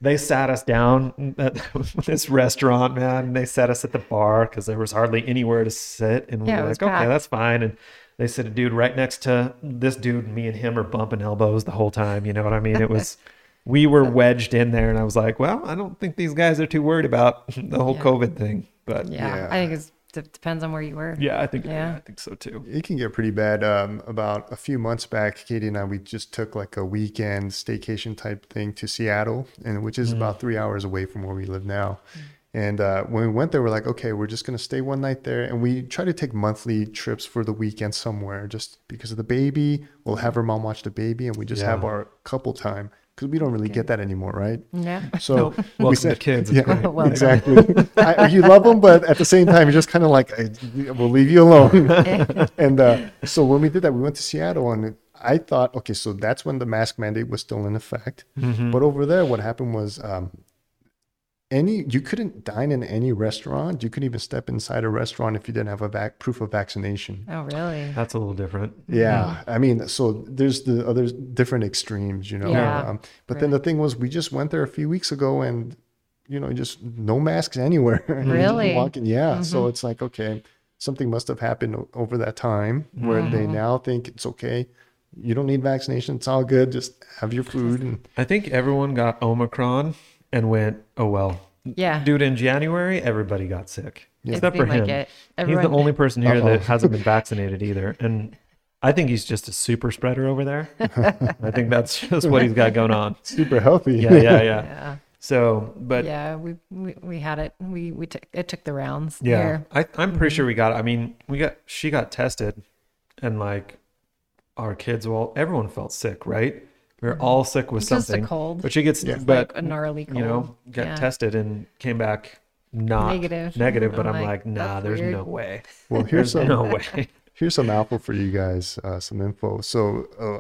they sat us down at this restaurant, man. And they sat us at the bar because there was hardly anywhere to sit, and we Yeah, were was like, "Okay, packed. that's fine." And they said a dude right next to this dude, and me and him are bumping elbows the whole time. You know what I mean? It was. We were wedged in there, and I was like, "Well, I don't think these guys are too worried about the whole Yeah. COVID thing." But yeah, yeah. Yeah. I think it's, it depends on where you were. yeah I think Yeah. I think so too. It can get pretty bad. Um, about a few months back, Katie and I, we just took like a weekend staycation type thing to Seattle, and which is about three hours away from where we live now. And uh, when we went there, we're like, okay, we're just gonna stay one night there, and we try to take monthly trips for the weekend somewhere, just because of the baby. We'll have her mom watch the baby, and we just have our couple time. Because we don't really get that anymore, right? Yeah. So Nope. we Welcome to said- kids. It's Yeah, great. Well exactly. I, you love them, but at the same time, you're just kind of like, I, we'll leave you alone. and uh, so when we did that, we went to Seattle, and I thought, okay, so that's when the mask mandate was still in effect. Mhm. But over there, what happened was um, any you couldn't dine in any restaurant. You couldn't even step inside a restaurant if you didn't have a vac- proof of vaccination. Oh, really? That's a little different. Yeah, I mean, so there's the other different extremes, you know. Yeah, Um, but then the thing was, we just went there a few weeks ago, and you know, just no masks anywhere. And you're just Really? Walking, yeah. So it's like, okay, something must have happened o- over that time where they now think it's okay. You don't need vaccination. It's all good. Just have your food and I think everyone got Omicron and went, oh well. Yeah. Dude, in January, everybody got sick. It Except for seemed like him. it. He's the only person here Uh-oh. that hasn't been vaccinated either. And I think he's just a super spreader over there. I think that's just what he's got going on. super healthy. Yeah, yeah, yeah. Yeah. So, but yeah, yeah, we, we we had it. We we took it took the rounds. here. I, I'm pretty mm-hmm. sure we got it. I mean, we got, she got tested and like our kids, well, everyone felt sick, right? We were all sick with It's just a something. cold. But she gets, Yeah. but like a gnarly cold. you know, got Yeah. tested and came back not Negative. negative, but I'm I'm like, like, nah, that's there's weird. no way. Well, here's some no way. here's some alpha for you guys, uh, some info. So, uh,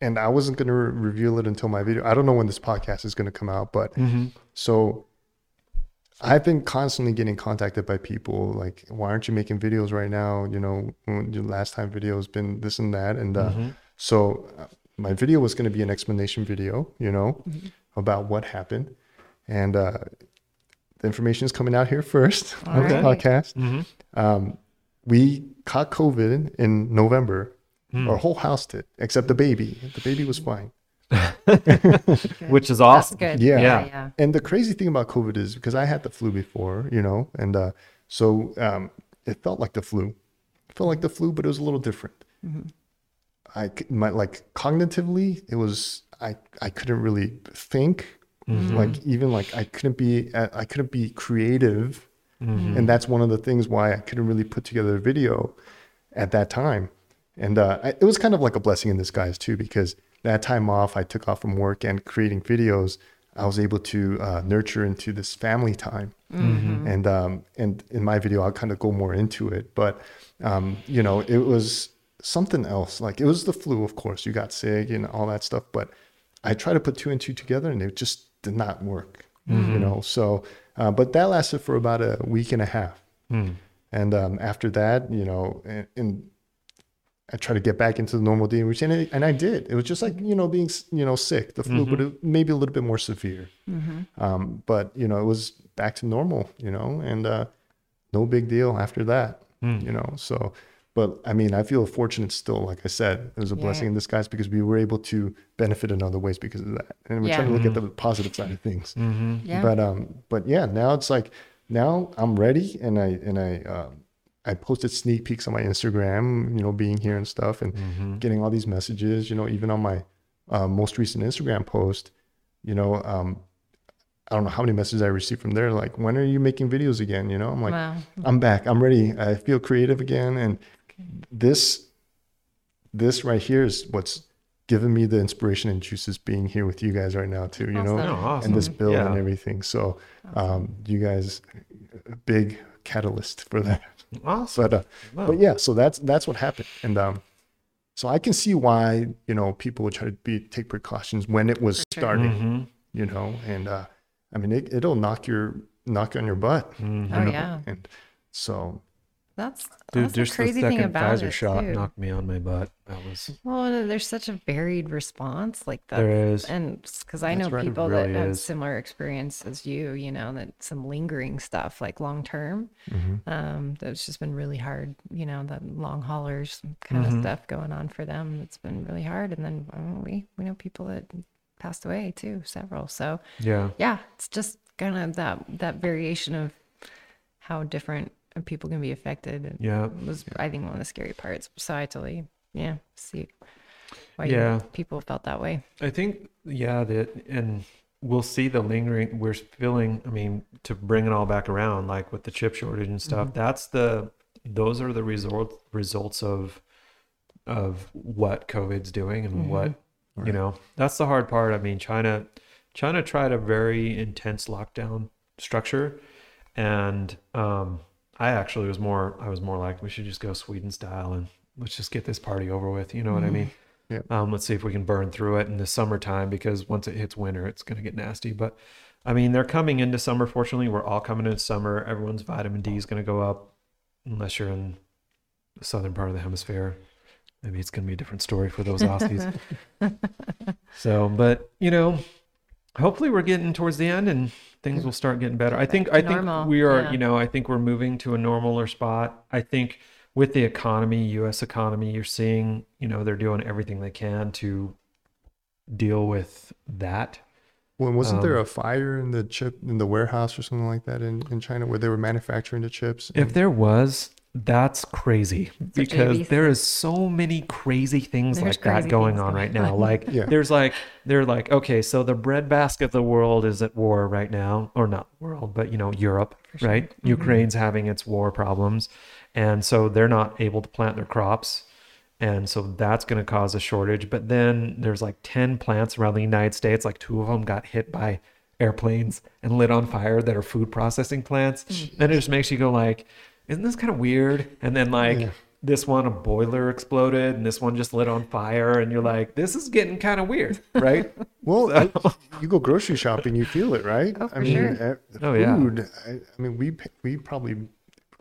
and I wasn't going to re- reveal it until my video. I don't know when this podcast is going to come out, but Mm-hmm. so I've been constantly getting contacted by people like, why aren't you making videos right now? You know, your last time video has been this and that. And uh, Mm-hmm. so uh, my video was going to be an explanation video, you know, about what happened. And uh, the information is coming out here first on this Alright. podcast. Mm-hmm. Um, we caught COVID in November. Hmm. Our whole house did, except the baby. The baby was fine. Which is That's awesome. good. Yeah. Yeah. Yeah. And the crazy thing about COVID is because I had the flu before, you know, and uh, so um, it felt like the flu. It felt like the flu, but it was a little different. I my like cognitively, it was I I couldn't really think. Like even like I couldn't be uh, I couldn't be creative, and that's one of the things why I couldn't really put together a video at that time. And uh, I, it was kind of like a blessing in disguise too, because that time off I took off from work and creating videos, I was able to uh, nurture into this family time. And um, and in my video, I'll kind of go more into it, but um, you know, it was something else. Like it was the flu, of course. You got sick and all that stuff, but I tried to put two and two together, and it just did not work. You know, so uh, but that lasted for about a week and a half. And um, after that, you know, and, and I tried to get back into the normal daily routine, and, and I did. It was just like you know being you know sick, the flu, but it, maybe a little bit more severe. Um, but you know, it was back to normal. You know, and uh, no big deal after that. You know, so. But I mean, I feel fortunate still. Like I said, it was a blessing in disguise because we were able to benefit in other ways because of that. And we're Yeah. trying to look at the positive side of things. Yeah. But um, but yeah, now it's like now I'm ready, and I and I um, I posted sneak peeks on my Instagram, you know, being here and stuff, and getting all these messages, you know, even on my uh, most recent Instagram post, you know, um, I don't know how many messages I received from there, like, when are you making videos again? You know, I'm like, Wow. I'm back, I'm ready, I feel creative again, and this this right here is what's given me the inspiration and juices being here with you guys right now too you know Oh, awesome. and this build and everything so um you guys a big catalyst for that Awesome. but uh, Wow. but yeah so that's that's what happened and um so i can see why you know people would try to be take precautions when it was sure. starting Mhm. you know and uh i mean it, it'll knock your knock on your butt Mhm. you Oh, know? yeah. and so That's Dude, that's the just the crazy thing about Pfizer it shot too. knocked me on my butt. That was Well, there's such a varied response like that. there is. And because I That's know people really that have similar experience as you, you know, that some lingering stuff like long term, Mm-hmm. um, that's just been really hard, you know, the long haulers kind of stuff going on for them. It's been really hard. And then uh, we, we know people that passed away too, several. So Yeah. yeah, it's just kind of that, that variation of how different people can be affected. And Yeah. was I think one of the scary parts. So I totally yeah see why Yeah. people felt that way. I think, yeah, that, and we'll see the lingering. We're feeling, I mean, to bring it all back around, like with the chip shortage and stuff. That's the, those are the result results of, of what COVID's doing and what You know, that's the hard part. I mean, China, China tried a very intense lockdown structure, and um, I actually was more. I was more like we should just go Sweden style and let's just get this party over with. You know what I mean? Yeah. Um, let's see if we can burn through it in the summertime because once it hits winter, it's going to get nasty. But I mean, they're coming into summer. Fortunately, we're all coming into summer. Everyone's vitamin D is going to go up, unless you're in the southern part of the hemisphere. Maybe it's going to be a different story for those Aussies. so, but you know, hopefully we're getting towards the end and things will start getting better. I think I to think normal, we are, yeah. you know, I think we're moving to a normaler spot. I think with the economy, US economy, you're seeing, you know, they're doing everything they can to deal with that. Well, wasn't there Um, a fire in the chip in the warehouse or something like that in, in China where they were manufacturing the chips? If there was, that's crazy a because there is so many crazy things There's like that going on right now. Like Yeah. there's like they're like okay, so the breadbasket of the world is at war right now, or not world, but you know Europe, sure. right? Ukraine's having its war problems, and so they're not able to plant their crops. And so that's going to cause a shortage. But then there's like 10 plants around the United States. Like two of them got hit by airplanes and lit on fire that are food processing plants. And it just makes you go like, isn't this kind of weird? And then like Yeah. this one, a boiler exploded and this one just lit on fire. And you're like, this is getting kind of weird, right? Well, I- you go grocery shopping, you feel it, right? Oh, I mean, sure. eh, the Oh, yeah. food. I, I mean, we we probably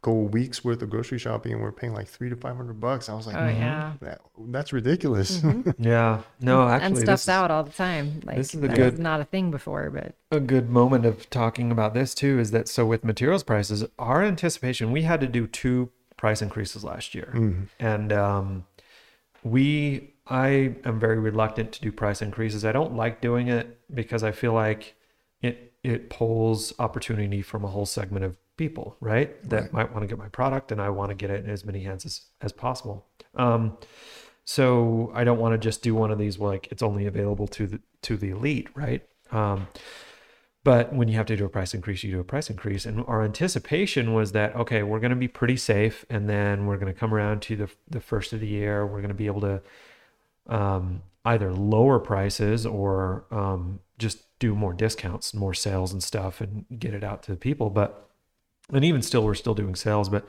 go weeks worth of grocery shopping and we're paying like three to five hundred bucks. I was like, Oh yeah. Mm-hmm. that, that's ridiculous. Mm-hmm. yeah. No, actually, and this stuff's out all the time. Like this is a that good- was not a thing before, but a good moment of talking about this too is that so with materials prices, our anticipation, we had to do two price increases last year. Mm-hmm. And um, we, I am very reluctant to do price increases. I don't like doing it because I feel like it, it pulls opportunity from a whole segment of people, right? That Right. might want to get my product and I want to get it in as many hands as, as possible. Um, so I don't want to just do one of these like it's only available to the to the elite, right? Um, but when you have to do a price increase, you do a price increase. And our anticipation was that okay, we're going to be pretty safe, and then we're going to come around to the the first of the year. We're going to be able to um, either lower prices or um, just do more discounts, more sales and stuff, and get it out to the people. But and even still, we're still doing sales. But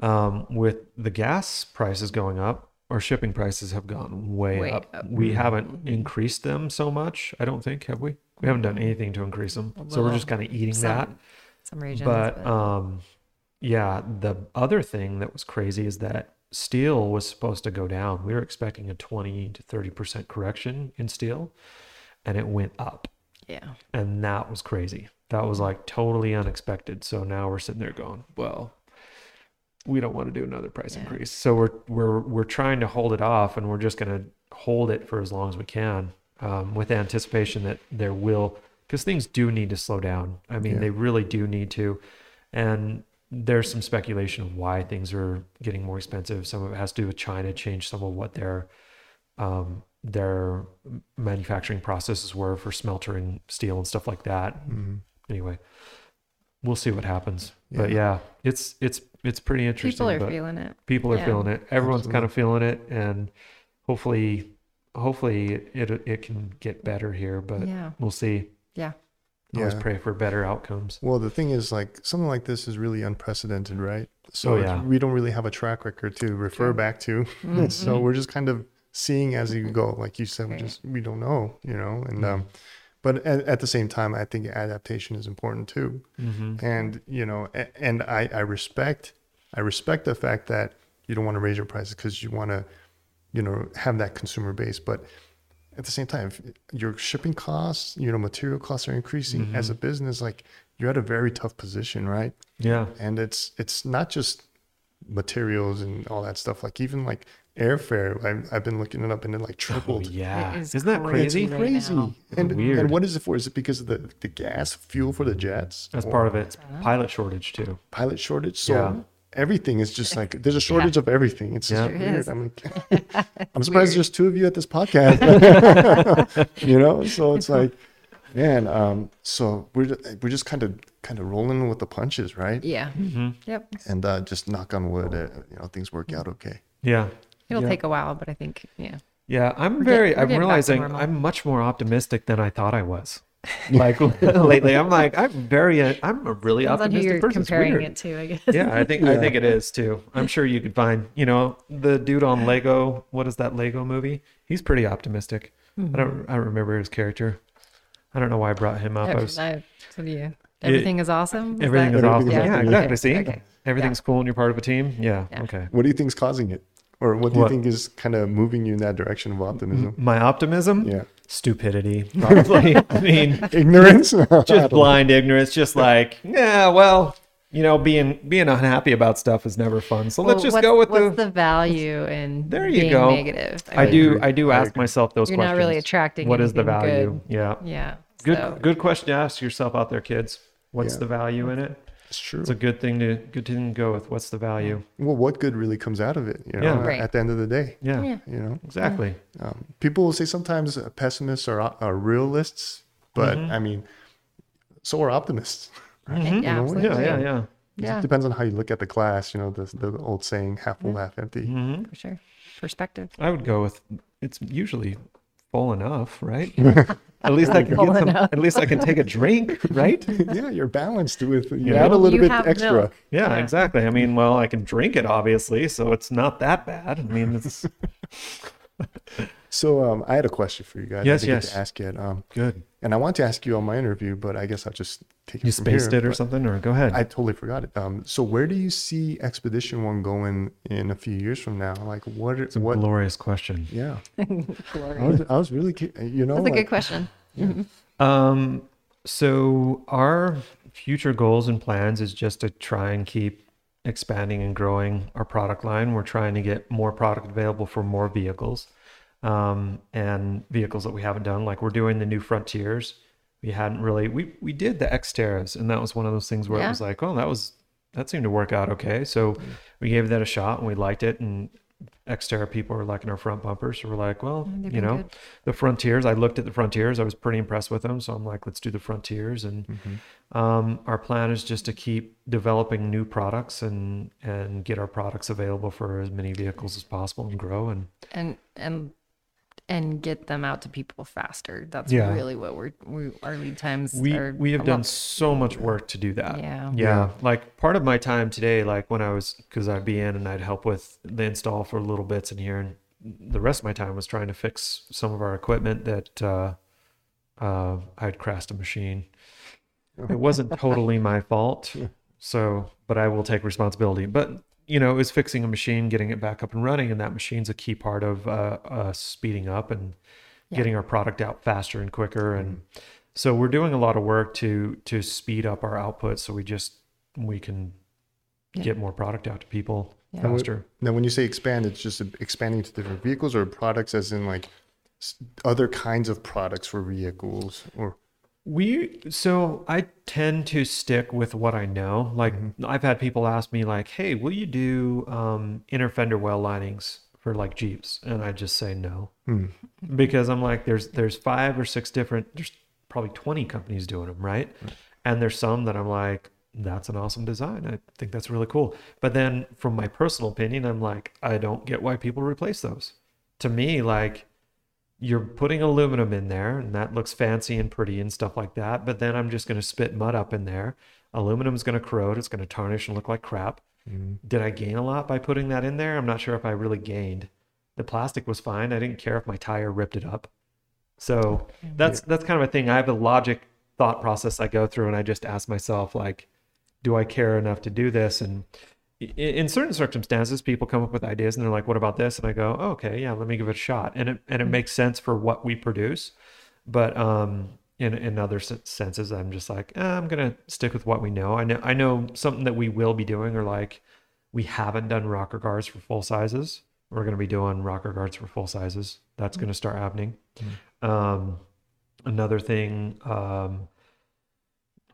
um, with the gas prices going up, our shipping prices have gone way, Way up. up. We haven't increased them so much. I don't think have we. We haven't done anything to increase them, so we're just kind of eating some, that some regions. but um yeah the other thing that was crazy is that steel was supposed to go down we were expecting a 20 to 30 percent correction in steel and it went up yeah. and that was crazy that was like totally unexpected so now we're sitting there going well we don't want to do another price Yeah. increase so we're we're we're trying to hold it off and we're just going to hold it for as long as we can um, with anticipation that there will because things do need to slow down i mean Yeah. they really do need to and there's some speculation of why things are getting more expensive some of it has to do with china change some of what their um, their manufacturing processes were for smeltering steel and stuff like that Mhm. Anyway we'll see what happens but Yeah. yeah it's it's it's pretty interesting People are feeling it. people are Yeah. feeling it everyone's Absolutely. kind of feeling it and hopefully hopefully it it can get better here but yeah. we'll see Yeah. always Yeah. pray for better outcomes Well, the thing is, like something like this is really unprecedented, right? So Oh, yeah. we don't really have a track record to refer Sure. back to. Mhm. so we're just kind of seeing as you go, like you said, we just we don't know, you know. And um, but at, at the same time, I think adaptation is important too. mm-hmm. And you know, and I I respect I respect the fact that you don't want to raise your prices because you want to, you know, have that consumer base, but at the same time, if your shipping costs, you know, material costs are increasing as a business, like you're at a very tough position, right? yeah And it's it's not just materials and all that stuff. Like even like airfare, I've, I've been looking it up and it like oh, tripled. yeah It is isn't that crazy. crazy right Crazy. now. And Weird. and what is it for? Is it because of the the gas fuel for the jets? that's Or part of it it's pilot shortage too Pilot shortage. So Yeah. everything is just like there's a shortage of everything. It's just Yeah. Weird. I'm like, I'm surprised there's two of you at this podcast. you know, so it's like, man. Um, so we're we're just kind of kind of rolling with the punches, right? Yeah. mm-hmm. Yep. And uh, just knock on wood, uh, you know, things work out okay. yeah It'll Yeah. take a while, but I think yeah. Yeah, I'm We're very. get- I'm getting back to realizing. I'm much more optimistic than I thought I was. Like lately, I'm like I'm very. uh, I'm a really Depends on who optimistic you're person. Comparing it to, I guess. Yeah, I think I think it is too. I'm sure you could find, you know, the dude on Lego. What is that Lego movie? He's pretty optimistic. I don't. I don't remember his character. I don't know why I brought him up. I was, I, what do you? Everything is awesome. Is everything that- is awesome. Everything is Yeah, awesome. exactly. See, okay. everything's cool and you're part of a team. Yeah. Yeah. Okay. What do you think's causing it? Or what do you think is kind of moving you in that direction of optimism? My optimism. Yeah. Stupidity. Probably. I mean, Ignorance? I don't just know. blind ignorance. Just like, yeah. Well, you know, being being unhappy about stuff is never fun. So let's just go with what's the. the value in There you being go. negative? I mean, do. I do ask agree. myself those You're questions. not really attracting. What is the value? Good. Yeah. Yeah. Good. so- Good question to ask yourself out there, kids. What's Yeah. the value in it? It's true. It's a good thing to good thing to go with. What's the value? well, what good really comes out of it? You know, Yeah. Right. at the end of the day, Yeah. Yeah. you know, Exactly. um, people will say sometimes uh, pessimists are, are realists, but Mm-hmm. I mean, so are optimists. Yeah, You know, Yeah. absolutely. Yeah. Yeah. It depends on how you look at the glass. You know, the, the old saying, half full, half empty. hmm for sure. Perspective. I would go with. It's usually full enough, right? at least I can get some. enough. At least I can take a drink, right? yeah, you're balanced with, you Yeah. add a little You bit extra. Yeah, Yeah. exactly. I mean, well, I can drink it obviously, so it's not that bad. I mean, it's So um, I had a question for you guys. Yes, I didn't get yes. to ask yet. Um, good. and I want to ask you on my interview, but I guess I'll just take it You from spaced here, it or something, or go ahead. I totally forgot it. Um, so where do you see Expedition One going in a few years from now? Like what? it's a what? glorious question. Yeah, Glory. I was, I was really, you know, That's a like, good question. Um, so our future goals and plans is just to try and keep expanding and growing our product line. We're trying to get more product available for more vehicles, um, and vehicles that we haven't done. Like we're doing the new Frontiers. We hadn't really we we did the Xterras, and that was one of those things where it was like, oh, that was that seemed to work out okay. So we gave that a shot and we liked it, and Xterra people were liking our front bumpers. So we're like, well, Mm, they've you know, good. the Frontiers. I looked at the Frontiers. I was pretty impressed with them. So I'm like, let's do the Frontiers. And Mhm. um, our plan is just to keep developing new products and and get our products available for as many vehicles as possible and grow. And and and and get them out to people faster. That's Yeah. really what we're we our lead times we are. we have a done lot- so much work to do that. Yeah. Yeah, like part of my time today, like when I was, because I'd be in and I'd help with the install for little bits in here, and the rest of my time was trying to fix some of our equipment that uh, uh, I'd crashed a machine. It wasn't totally my fault, so but I will take responsibility. But you know, it was fixing a machine, getting it back up and running, and that machine's a key part of uh, us speeding up and Yeah. getting our product out faster and quicker and so we're doing a lot of work to to speed up our output so we just we can Yeah. get more product out to people Yeah. faster Now, when you say expand, it's just expanding to different vehicles or products, as in like other kinds of products for vehicles, or we so i tend to stick with what i know. Like i've had people ask me like hey will you do um inner fender well linings for like jeeps? And i just say no. Hmm. because i'm like there's there's five or six different there's probably 20 companies doing them right. And there's some that i'm like that's an awesome design. I think that's really cool. But then from my personal opinion i'm like i don't get why people replace those. To me like you're putting aluminum in there and that looks fancy and pretty and stuff like that but then i'm just going to spit mud up in there. Aluminum's going to corrode it's going to tarnish and look like crap. Mm-hmm. Did i gain a lot by putting that in there? I'm not sure if i really gained. The plastic was fine i didn't care if my tire ripped it up. So mm-hmm. that's that's kind of a thing i have a logic thought process i go through and i just ask myself like do i care enough to do this? And in certain circumstances people come up with ideas and they're like what about this? And i go oh, okay yeah let me give it a shot. And it and it makes sense for what we produce but um in in other senses i'm just like eh, i'm gonna stick with what we know. I know i know something that we will be doing or like we haven't done rocker guards for full sizes. We're going to be doing rocker guards for full sizes. That's going to start happening. Um another thing um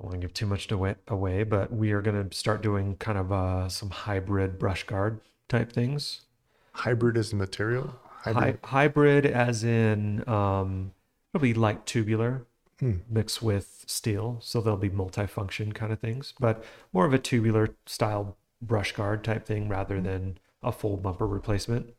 don't want to give too much to away, away, but we are going to start doing kind of uh, some hybrid brush guard type things. hybrid as a material. Hy- Hybrid. hybrid, as in um, it'll be like tubular Hmm. mixed with steel, so they'll be multifunction kind of things, but more of a tubular style brush guard type thing rather than a full bumper replacement.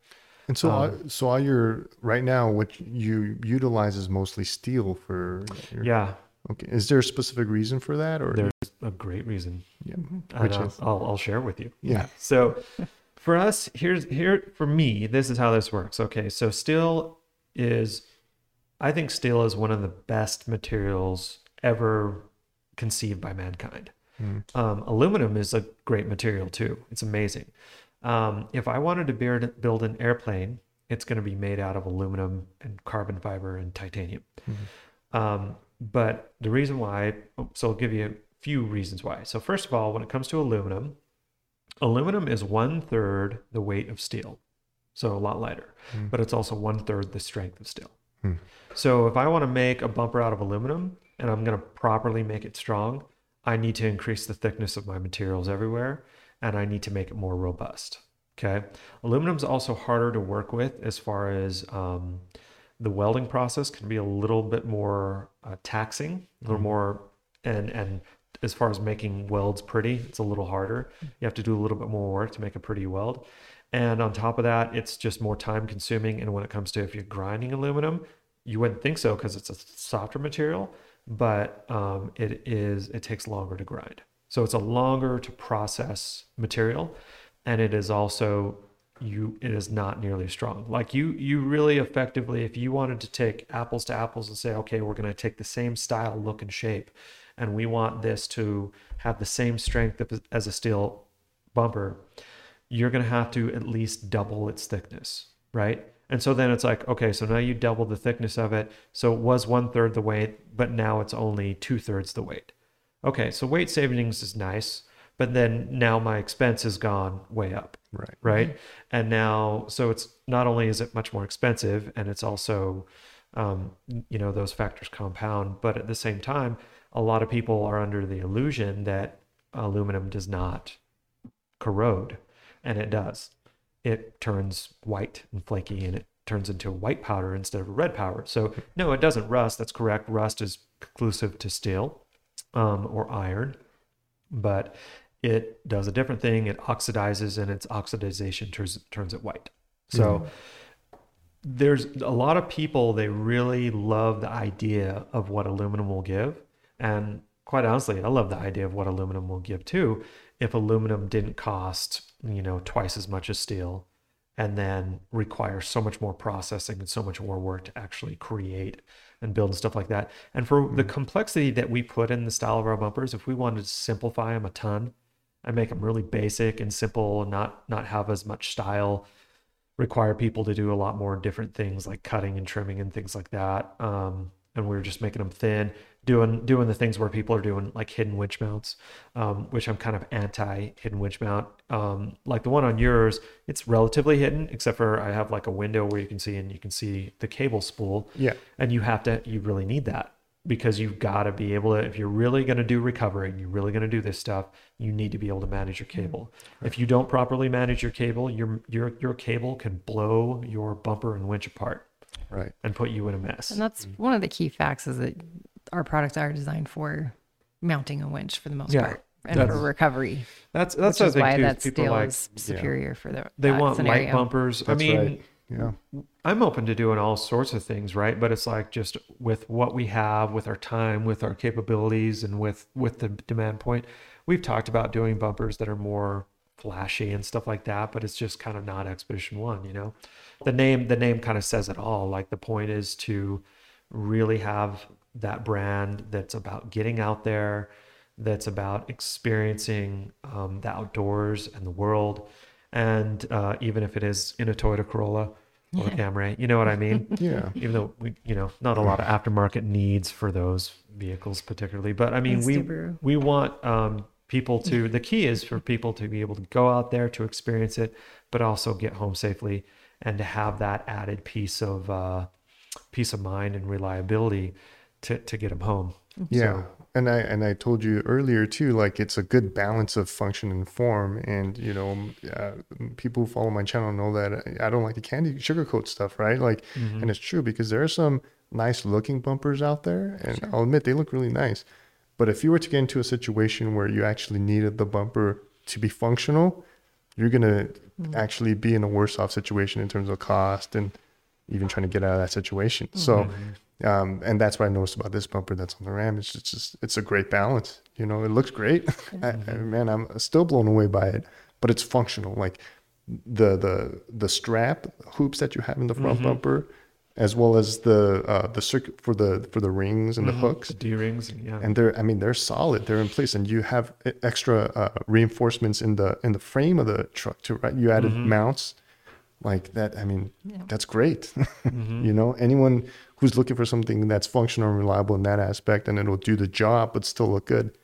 And so, all, Um, so all your right now, what you utilize is mostly steel for. Your, Yeah, Okay. Is there a specific reason for that, or there's a great reason. yeah, which I'll, is I'll, I'll share with you. yeah, So for us, here's here for me, this is how this works. Okay, so steel is I think steel is one of the best materials ever conceived by mankind. Mm. Um, aluminum is a great material too. It's amazing. Um, if I wanted to build, build an airplane, it's going to be made out of aluminum and carbon fiber and titanium. Um, but the reason why, so I'll give you a few reasons why. So first of all, when it comes to aluminum, aluminum is one third the weight of steel, so a lot lighter, Mm. but it's also one third the strength of steel. Hmm. So if I want to make a bumper out of aluminum and I'm going to properly make it strong, I need to increase the thickness of my materials everywhere and I need to make it more robust. Okay. Aluminum's also harder to work with as far as um, the welding process can be a little bit more uh, taxing, a little more, and, and as far as making welds pretty, it's a little harder. You have to do a little bit more work to make a pretty weld. And on top of that, it's just more time consuming. And when it comes to if you're grinding aluminum, you wouldn't think so because it's a softer material, but um, it is it takes longer to grind. So it's a longer to process material, and it is also you it is not nearly strong. Like you you really effectively, if you wanted to take apples to apples and say, okay, we're going to take the same style, look, and shape, and we want this to have the same strength as a steel bumper, you're going to have to at least double its thickness, right? And so then it's like, okay, so now you double the thickness of it. So it was one third the weight, but now it's only two thirds the weight. Okay, so weight savings is nice, but then now my expense has gone way up, right. right? And now, so it's not only is it much more expensive, and it's also, um, you know, those factors compound, but at the same time, a lot of people are under the illusion that aluminum does not corrode, and it does. It turns white and flaky, and it turns into white powder instead of a red powder. So no, it doesn't rust. That's correct. Rust is conclusive to steel um, or iron, but it does a different thing. It oxidizes, and its oxidization turns turns it white. So mm-hmm. there's a lot of people they really love the idea of what aluminum will give, and quite honestly, I love the idea of what aluminum will give too. If aluminum didn't cost you know twice as much as steel, and then require so much more processing and so much more work to actually create and build and stuff like that. And for the mm-hmm. complexity that we put in the style of our bumpers, if we wanted to simplify them a ton and make them really basic and simple and not not have as much style, require people to do a lot more different things like cutting and trimming and things like that. Um, and we are just making them thin, doing doing the things where people are doing like hidden winch mounts, um, which I'm kind of anti hidden winch mount. Um, like the one on yours, it's relatively hidden, except for I have like a window where you can see and you can see the cable spool. Yeah. And you have to, you really need that because you've got to be able to, if you're really going to do recovery and you're really going to do this stuff, you need to be able to manage your mm-hmm. cable. If you don't properly manage your cable, your your your cable can blow your bumper and winch apart Right. and put you in a mess. And that's mm-hmm. one of the key facts is that our products are designed for mounting a winch for the most Yeah, part and that's- for recovery. That's that's which is why too. that is steel like is superior for the they that want scenario. light bumpers. I That's mean, right. Yeah. I'm open to doing all sorts of things, right? But it's like just with what we have, with our time, with our capabilities, and with with the demand point. We've talked about doing bumpers that are more flashy and stuff like that, but it's just kind of not Expedition One. You know, the name the name kind of says it all. Like the point is to really have that brand that's about getting out there, that's about experiencing um, the outdoors and the world, and uh, even if it is in a Toyota Corolla or Camry, you know what I mean? Yeah. even though we, you know, not a lot of aftermarket needs for those vehicles particularly, but I mean, we Subaru. we want um, people to. The key is for people to be able to go out there to experience it, but also get home safely and to have that added piece of uh, peace of mind and reliability to to get them home. Yeah. So, and I and I told you earlier too, like it's a good balance of function and form. And you know, uh, people who follow my channel know that I don't like the candy sugarcoat stuff, right? Like, mm-hmm. and it's true because there are some nice looking bumpers out there, and I'll admit they look really nice. But if you were to get into a situation where you actually needed the bumper to be functional, you're gonna Mm. actually be in a worse off situation in terms of cost and even trying to get out of that situation. So, Mm-hmm. Um, and that's what I noticed about this bumper that's on the Ram. It's just, just it's a great balance. You know, it looks great. I, I, man, I'm still blown away by it, but it's functional. Like the the the strap hoops that you have in the front Mhm. bumper, as well as the uh, the circuit for the for the rings and the hooks The D rings. Yeah. and they're i mean they're solid they're in place and you have extra uh, reinforcements in the in the frame of the truck too right you added Mhm. mounts like that i mean Yeah. that's great Mhm. you know anyone who's looking for something that's functional and reliable in that aspect and it'll do the job but still look good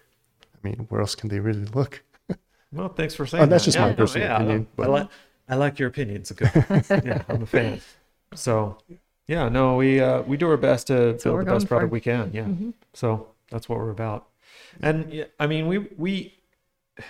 i mean where else can they really look Well, thanks for saying. Oh, that's that. just my no, personal yeah, opinion, I, but- like I like your opinion. It's a good. yeah, I'm a fan. So, yeah, no, we uh, we do our best to what build the best product for. we can. Yeah. Mhm. So that's what we're about. And yeah, I mean, we we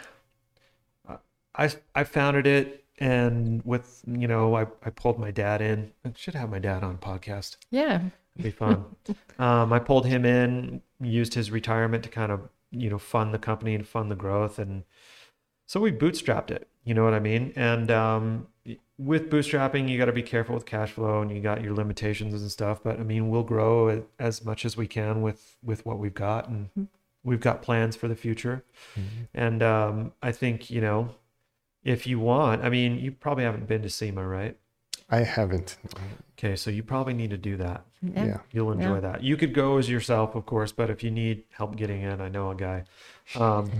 I I founded it, and with you know, I I pulled my dad in. I should have my dad on podcast. Yeah. It'd be fun. um, I pulled him in, used his retirement to kind of, you know, fund the company and fund the growth. And so we bootstrapped it. You know what I mean? And um, with bootstrapping, you got to be careful with cash flow and you got your limitations and stuff. But I mean, we'll grow as much as we can with, with what we've got. And we've got plans for the future. And um, I think, you know, if you want, I mean, you probably haven't been to SEMA, right? i haven't Okay. So you probably need to do that. Yeah. yeah, You'll enjoy Yeah. that. You could go as yourself, of course, but if you need help getting in, I know a guy. Um,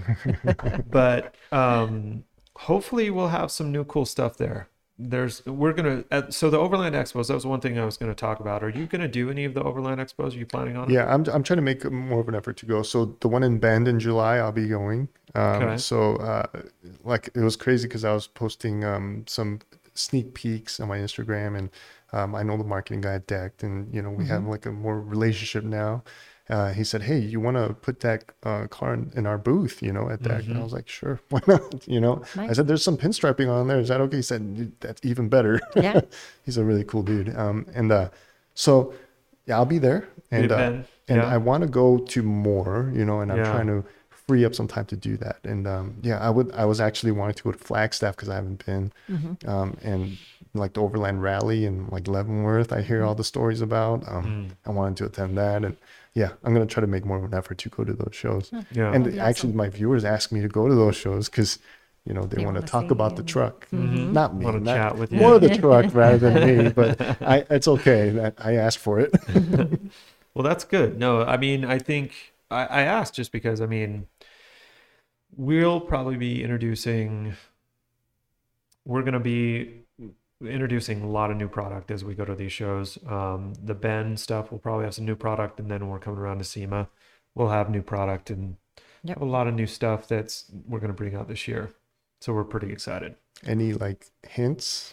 but um, hopefully, we'll have some new cool stuff there. There's we're gonna uh, so the Overland Expos. That was one thing I was going to talk about. Are you going to do any of the Overland Expos? Are you planning on? it? Yeah, I'm, I'm trying to make more of an effort to go. So the one in Bend in July, I'll be going. Um, Okay. So uh, like it was crazy because I was posting um, some sneak peeks on my Instagram, and um, I know the marketing guy at Decked, and you know we have like a more relationship now. Uh, he said, "Hey, you want to put that uh, car in, in our booth, you know, at Decked?" And I was like, "Sure, why not?" You know, I said, "There's some pinstriping on there. Is that okay?" He said, "That's even better." Yeah. He's a really cool dude. Um, and uh, so yeah, I'll be there, and uh, and. I want to go to more, you know, and I'm Yeah. trying to free up some time to do that. And um, yeah, I would. I was actually wanting to go to Flagstaff because I haven't been, Mm-hmm. um, and like the Overland Rally and like Leavenworth, I hear all the stories about. Um, Mm. I wanted to attend that, and yeah, I'm gonna try to make more of an effort to go to those shows. Yeah. and That'd actually, awesome. my viewers ask me to go to those shows because. You know, they They want to talk see about the you. truck, Mhm. not me. Wanna chat with more you. of the truck rather than me, but I, it's okay. That I asked for it. Well, that's good. No, I mean, I think I, I asked just because I mean, we'll probably be introducing. We're going to be introducing a lot of new product as we go to these shows. Um, the Bend stuff, we'll probably have some new product, and then when we're coming around to SEMA, we'll have new product and Yep. have a lot of new stuff that's we're going to bring out this year. So we're pretty excited. Any like hints?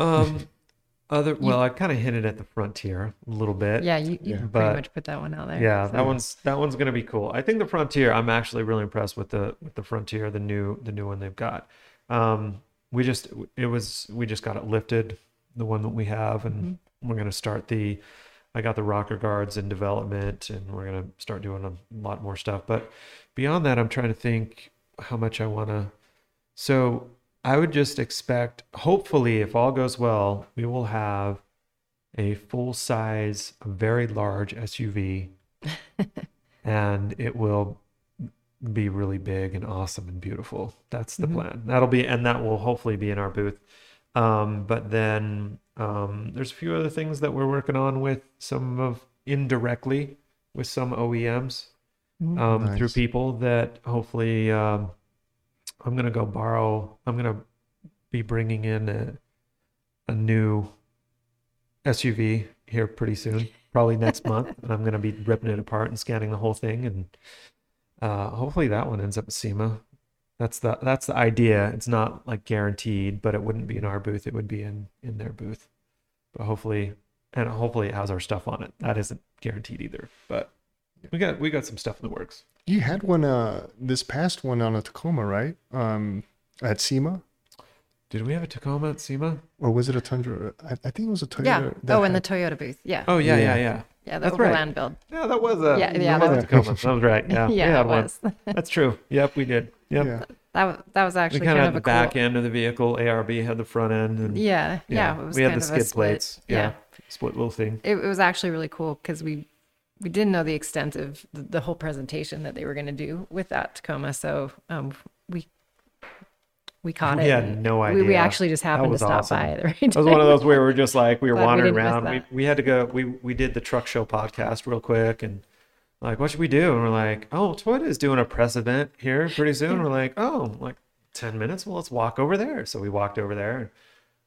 Um, other well, I kind of hinted at the Frontier a little bit. Yeah. You, you Yeah. pretty But- much put that one out there. Yeah, so- that one's that one's gonna be cool. I think the Frontier. I'm actually really impressed with the with the Frontier, the new the new one they've got. Um, we just it was we just got it lifted, the one that we have, and mm-hmm. we're gonna start the. I got the rocker guards in development, and we're gonna start doing a lot more stuff. But beyond that, I'm trying to think how much I want to. So I would just expect, hopefully, if all goes well, we will have a full size, very large SUV, and it will be really big and awesome and beautiful. That's the Mhm. plan. That'll be, and that will hopefully be in our booth. Um, but then um, there's a few other things that we're working on with some of indirectly with some OEMs Mhm. um, through Nice. people that hopefully um, I'm gonna go borrow. I'm gonna be bringing in a, a new SUV here pretty soon, probably next month, and I'm gonna be ripping it apart and scanning the whole thing, and uh, hopefully that one ends up at SEMA. That's the that's the idea. It's not like guaranteed, but it wouldn't be in our booth. It would be in in their booth. But hopefully, and hopefully it has our stuff on it. That isn't guaranteed either, but we got we got some stuff in the works. You had one uh this past one on a Tacoma, right? Um at SEMA? Did we have a Tacoma at SEMA? Or was it a Tundra? I, I think it was a Toyota. Yeah. that Oh, in the Toyota booth. Yeah. Oh yeah, yeah, Yeah. Yeah. yeah. The that's right. Overland build. Yeah, that was a Yeah, yeah, that was that- Tacoma. That was right. Yeah, we Yeah, had it one. was. That's true. Yep, we did. Yep. Yeah. That was that was We actually kind kind, of of had a the back cool, end of the vehicle. ARB had the front end, and Yeah, yeah. It was we had kind the of a skid split. plates. Yeah, split little thing. It, it was actually really cool because we we didn't know the extent of the, the whole presentation that they were going to do with that Tacoma. So um, we we caught We it. no We, we actually just happened to stop awesome. by the right It was one of those where we were just like we were Glad we wandering didn't around. We, we had to go. We we did the truck show podcast real quick and like what should we do? And we're like, oh, Toyota is doing a press event here pretty soon. We're like, oh, like ten minutes. Well, let's walk over there. So we walked over there. And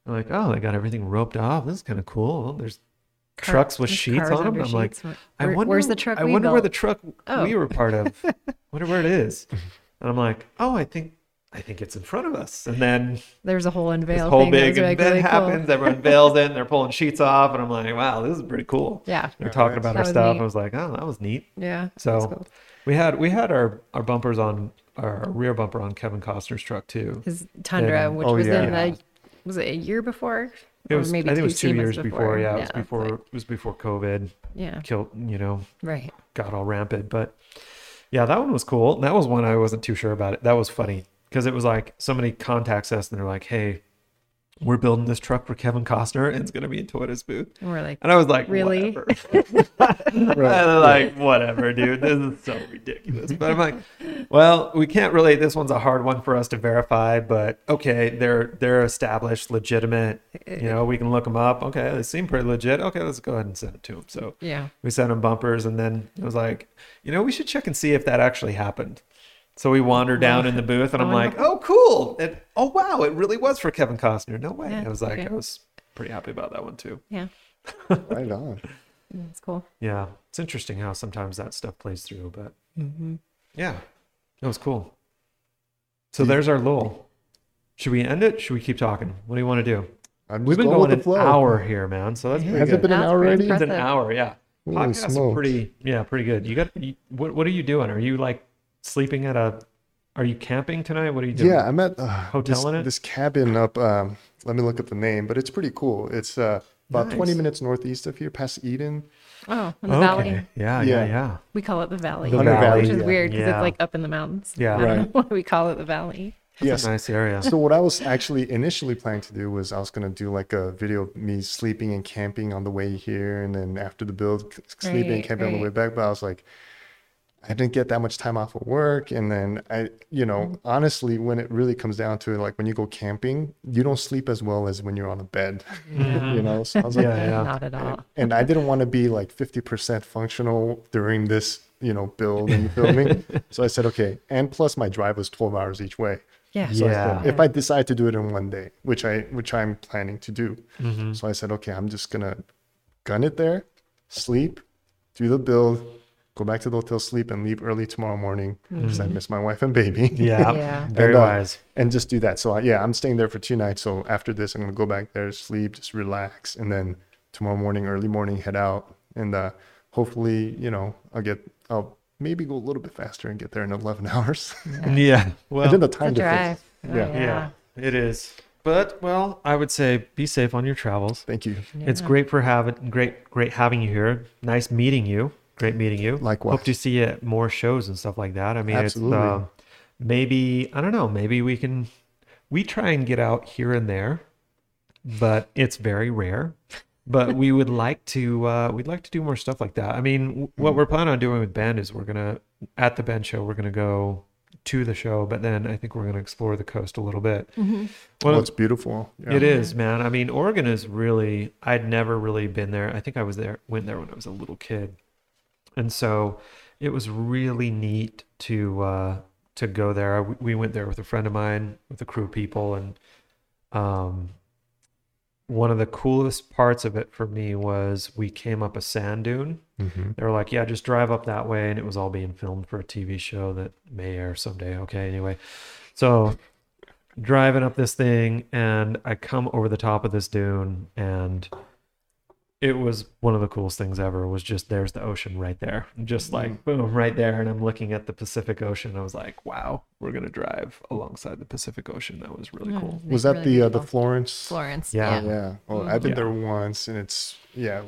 we're like, oh, they got everything roped off. This is kind of cool. There's Car- trucks with sheets on them. I'm like. Where- I wonder. where's the truck I we wonder where the truck Oh. we were part of. I wonder where it is. And I'm like, oh, I think I think it's in front of us. And then There's a whole this unveil whole thing. that big was, event really cool. happens. Everyone unveils it and they're pulling sheets off. And I'm like, wow, this is pretty cool. Yeah, They're talking about That our stuff. neat. I was like, oh, that was neat. yeah. So cool. we had we had our our bumpers on our rear bumper on Kevin Costner's truck too. his Tundra, And- which oh, was yeah. in the was it a year before? It Or was maybe I think it was two years before. Yeah, it was before like- it was before COVID yeah, killed. You know, right. got all rampant. But yeah, that one was cool. That was one I wasn't too sure about it. That was funny because it was like somebody contacts us and they're like, hey. We're building this truck for Kevin Costner, and it's gonna be in Toyota's booth. And we're like, And I was like, Really? Whatever. And they're like, whatever, dude. This is so ridiculous. But I'm like, well, we can't really. This one's a hard one for us to verify. But okay, they're they're established, legitimate. You know, we can look them up. Okay, they seem pretty legit. Okay, let's go ahead and send it to them. So yeah, we sent them bumpers, and then it was like, you know, we should check and see if that actually happened. So we wander down in the booth, and I'm Oh, like, oh, cool. And, oh, wow, it really was for Kevin Costner. No way. Yeah, I was like, okay. I was pretty happy about that one too. yeah, Right on. it's cool. Yeah, it's interesting how sometimes that stuff plays through, but Mm-hmm. yeah, it was cool. So there's our lull. Should we end it? Should we keep talking? What do you want to do? I'm We've been going going an flow. hour here, man. So that's pretty Has it been an That's hour pretty already? It's an hour, yeah. Holy Podcasts are pretty, yeah, pretty good. You got, you, what, what are you doing? Are you like sleeping at a, are you camping tonight? What are you doing? Yeah, I'm at uh, Hotel this, in it? this cabin up. Um, let me look at the name, but it's pretty cool. It's uh, about 20 minutes northeast of here, past Eden. Oh, in the Okay. valley. Yeah, yeah, Yeah. yeah. We call it the valley, The Hunter valley, which is yeah. weird because Yeah. it's like up in the mountains. Yeah. I don't Right. know why we call it the valley. It's yes. a nice area. So what I was actually initially planning to do was I was gonna do like a video of me sleeping and camping on the way here, and then after the build, c- sleeping and Right, camping on the way back. But I was like, I didn't get that much time off of work, and then I, you know, Mm-hmm. honestly, when it really comes down to it, like when you go camping, you don't sleep as well as when you're on a bed, you know. So I was like, Yeah, yeah. Not at all. and I didn't want to be like 50% functional during this, you know, build and filming. so I said, okay. And plus my drive was 12 hours each way. Yeah. So I Yeah. said, if I decide to do it in one day, which I which I'm planning to do. Mhm. So I said, okay, I'm just gonna gun it there, sleep, do the build, go back to the hotel, sleep, and leave early tomorrow morning because I miss my wife and baby. Yeah, Yeah. very And, uh, wise. and just do that. So I, yeah, I'm staying there for two nights. So after this, I'm gonna go back there, sleep, just relax, and then tomorrow morning, early morning, head out, and uh, hopefully, you know, I'll get, I'll maybe go a little bit faster and get there in 11 hours. Yeah. Well, and then the It's a time difference. drive. Oh, Yeah. yeah. yeah, it is. But well, I would say be safe on your travels. Thank you. It's great for having great great having you here. Nice meeting you. Great meeting you. Likewise. Hope to see you at more shows and stuff like that. I mean, Absolutely. it's uh, maybe I don't know. Maybe we can we try and get out here and there, but it's very rare. But we would like to uh, we'd like to do more stuff like that. I mean, w- what we're planning on doing with Ben is we're gonna at the Bend show we're gonna go to the show, but then I think we're gonna explore the coast a little bit. One Well, of- it's beautiful. Yeah. it is, man. I mean, Oregon is really. I'd never really been there. I think I was there, went there when I was a little kid, and so it was really neat to uh, to go there. We, we went there with a friend of mine, with a crew of people, and um, one of the coolest parts of it for me was we came up a sand dune. Mhm. They were like, "Yeah, just drive up that way," and it was all being filmed for a TV show that may air someday. Okay, anyway, so driving up this thing, and I come over the top of this dune, and it was one of the coolest things ever. Was just there's the ocean right there, just like boom, right there, and I'm looking at the Pacific Ocean. I was like, "Wow, we're gonna drive alongside the Pacific Ocean." That was really Yeah, cool. Was that really the uh, the. Florence? Florence? Yeah. Yeah. Yeah. Oh, I've been Yeah. there once, and it's yeah,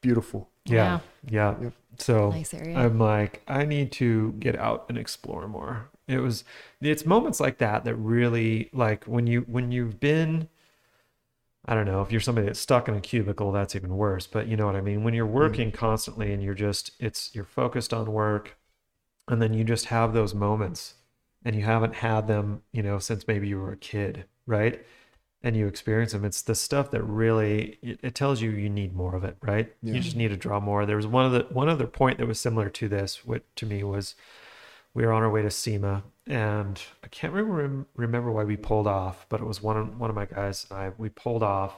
beautiful. Yeah, yeah. Yep. So Nice area. I'm like, I need to get out and explore more It was it's moments like that that really like when you when you've been I don't know if you're somebody that's stuck in a cubicle, that's even worse. But you know what I mean. When you're hmm. working constantly and you're just it's you're focused on work, and then you just have those moments, and you haven't had them, you know, since maybe you were a kid, right? And you experience them. It's the stuff that really it, it tells you you need more of it, right? Yeah. You just need to draw more. There was one of the one other point that was similar to this, what to me was we were on our way to SEMA, and I can't remember remember why we pulled off, but it was one of one of my guys and I. We pulled off,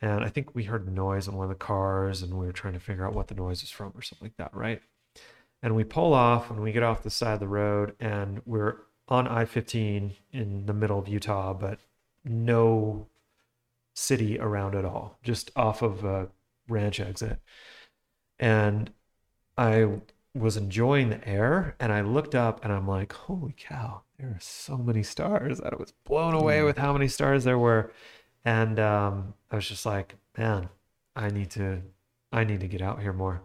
and I think we heard noise in one of the cars, and we were trying to figure out what the noise was from or something like that, right? And we pull off, and we get off the side of the road, and we're on I fifteen in the middle of Utah, but no city around at all, just off of a ranch exit, and I was enjoying the air and I looked up and I'm like, holy cow, there are so many stars. That I was blown away with how many stars there were. And um, I was just like, man, I need to I need to get out here more.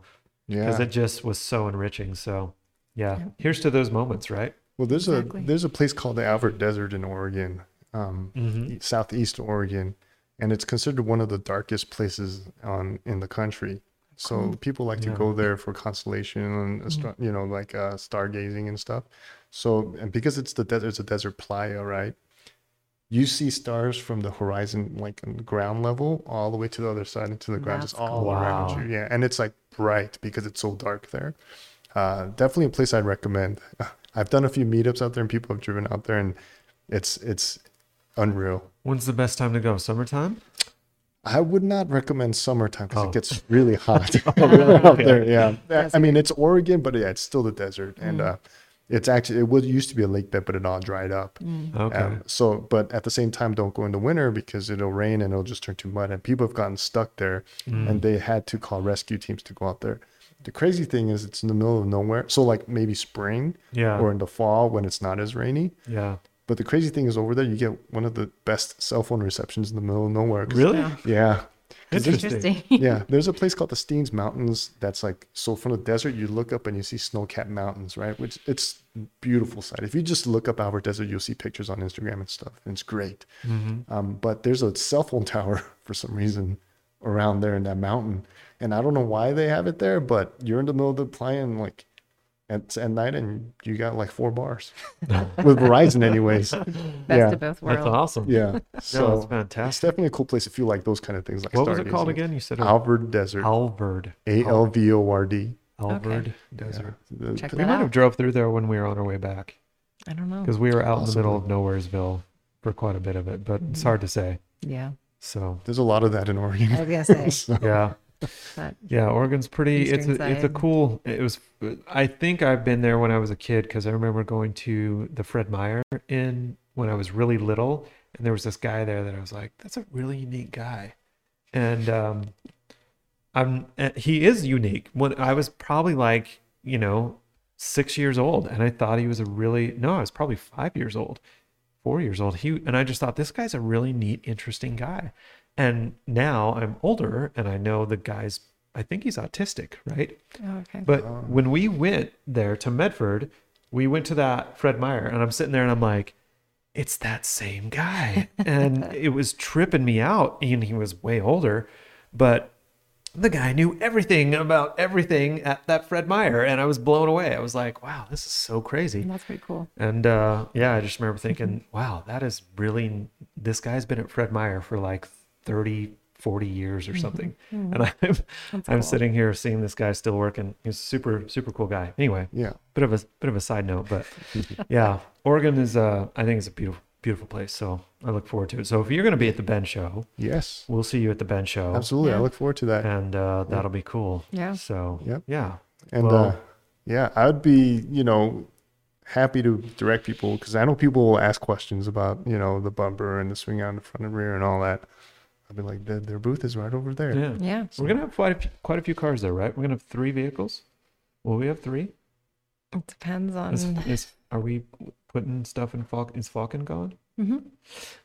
Because it just was so enriching. So yeah, Yeah. here's to those moments, right? Well, there's Exactly. a there's a place called the Alvord Desert in Oregon, um, Mm-hmm. southeast Oregon, and it's considered one of the darkest places on in the country. So Cool. people like to Yeah. go there for constellation and astro- you know like uh, stargazing and stuff. So and because it's the desert, it's a desert playa, right? You see stars from the horizon, like on the ground level, all the way to the other side into the ground, just all cool. around Wow. you. Yeah, and it's like bright because it's so dark there. Uh, definitely a place I'd recommend. I've done a few meetups out there, and people have driven out there, and it's it's unreal. When's the best time to go? Summertime? I would not recommend summertime because Oh. it gets really hot really? out there. Yeah, I- I mean it's Oregon, but yeah, it's still the desert, and Mm. uh, it's actually it was used to be a lake bed, but it all dried up. Okay. Um, so, but at the same time, don't go in the winter because it'll rain and it'll just turn to mud. And people have gotten stuck there, Mm. and they had to call rescue teams to go out there. The crazy thing is, it's in the middle of nowhere. So, like maybe spring yeah. or in the fall when it's not as rainy. yeah. But the crazy thing is, over there, you get one of the best cell phone receptions in the middle of nowhere. 'cause- Really? Yeah. Yeah. 'Cause there's- Interesting. Interesting. yeah, there's a place called the Steens Mountains that's like so from the desert you look up and you see snow-capped mountains, right? Which it's beautiful sight. If you just look up Alvord Desert, you'll see pictures on Instagram and stuff. And it's great. Mm-hmm. Um, but there's a cell phone tower for some reason around there in that mountain, and I don't know why they have it there. But you're in the middle of the plane like at, at night, and you got like four bars with Verizon, anyways. Best Yeah. of both worlds. That's awesome. Yeah, No, that's so it's fantastic. definitely a cool place if you like those kind of things. Like What was it called stargazing. again? You said it- Alvord Desert. Alvord. A L V O R D. Alvord Yeah. Desert. The- Check We might out. have drove through there when we were on our way back I don't know. because we were out in the middle of Nowheresville for quite a bit of it, but it's Mhm. hard to say. Yeah. So There's a lot of that in Oregon. I was gonna say So, yeah, that. Yeah, Oregon's pretty. It's a Eastern it's a cool. It was. I think I've been there when I was a kid because I remember going to the Fred Meyer in when I was really little, and there was this guy there that I was like, that's a really unique guy, and um, I'm uh, he is unique. When I was probably like you know six years old, and I thought he was a really no, I was probably five years old, four years old. He and I just thought this guy's a really neat, interesting guy. And now I'm older, and I know the guy's. I think he's autistic, right? Oh, okay. But Oh. when we went there to Medford, we went to that Fred Meyer, and I'm sitting there and I'm like, it's that same guy. and it was tripping me out. And he was way older, but the guy knew everything about everything at that Fred Meyer. And I was blown away. I was like, wow, this is so crazy. That's pretty cool. And uh, yeah, I just remember thinking, wow, that is really, this guy's been at Fred Meyer for like 30, 40 years or something. And I'm, That's I'm cool. sitting here seeing this guy still working. He's a super, super cool guy. Anyway, yeah. bit of a bit of a side note, but yeah, Oregon is uh I think it's a beautiful beautiful place. So I look forward to it. So if you're gonna be at the Bend show, Yes. we'll see you at the Bend show. Absolutely. I look forward to that. And uh that'll be cool. Yeah. So Yep. yeah. And Well- uh, yeah, I'd be, you know, happy to direct people because I know people will ask questions about, you know, the bumper and the swing out in the front and rear and all that. I'd be like, their, their booth is right over there. Yeah. Yeah. We're gonna have quite a few, quite a few cars there, right? We're gonna have three vehicles. Will we have three? It depends on. Is, is are we putting stuff in Falcon? Is Falcon gone? Mhm.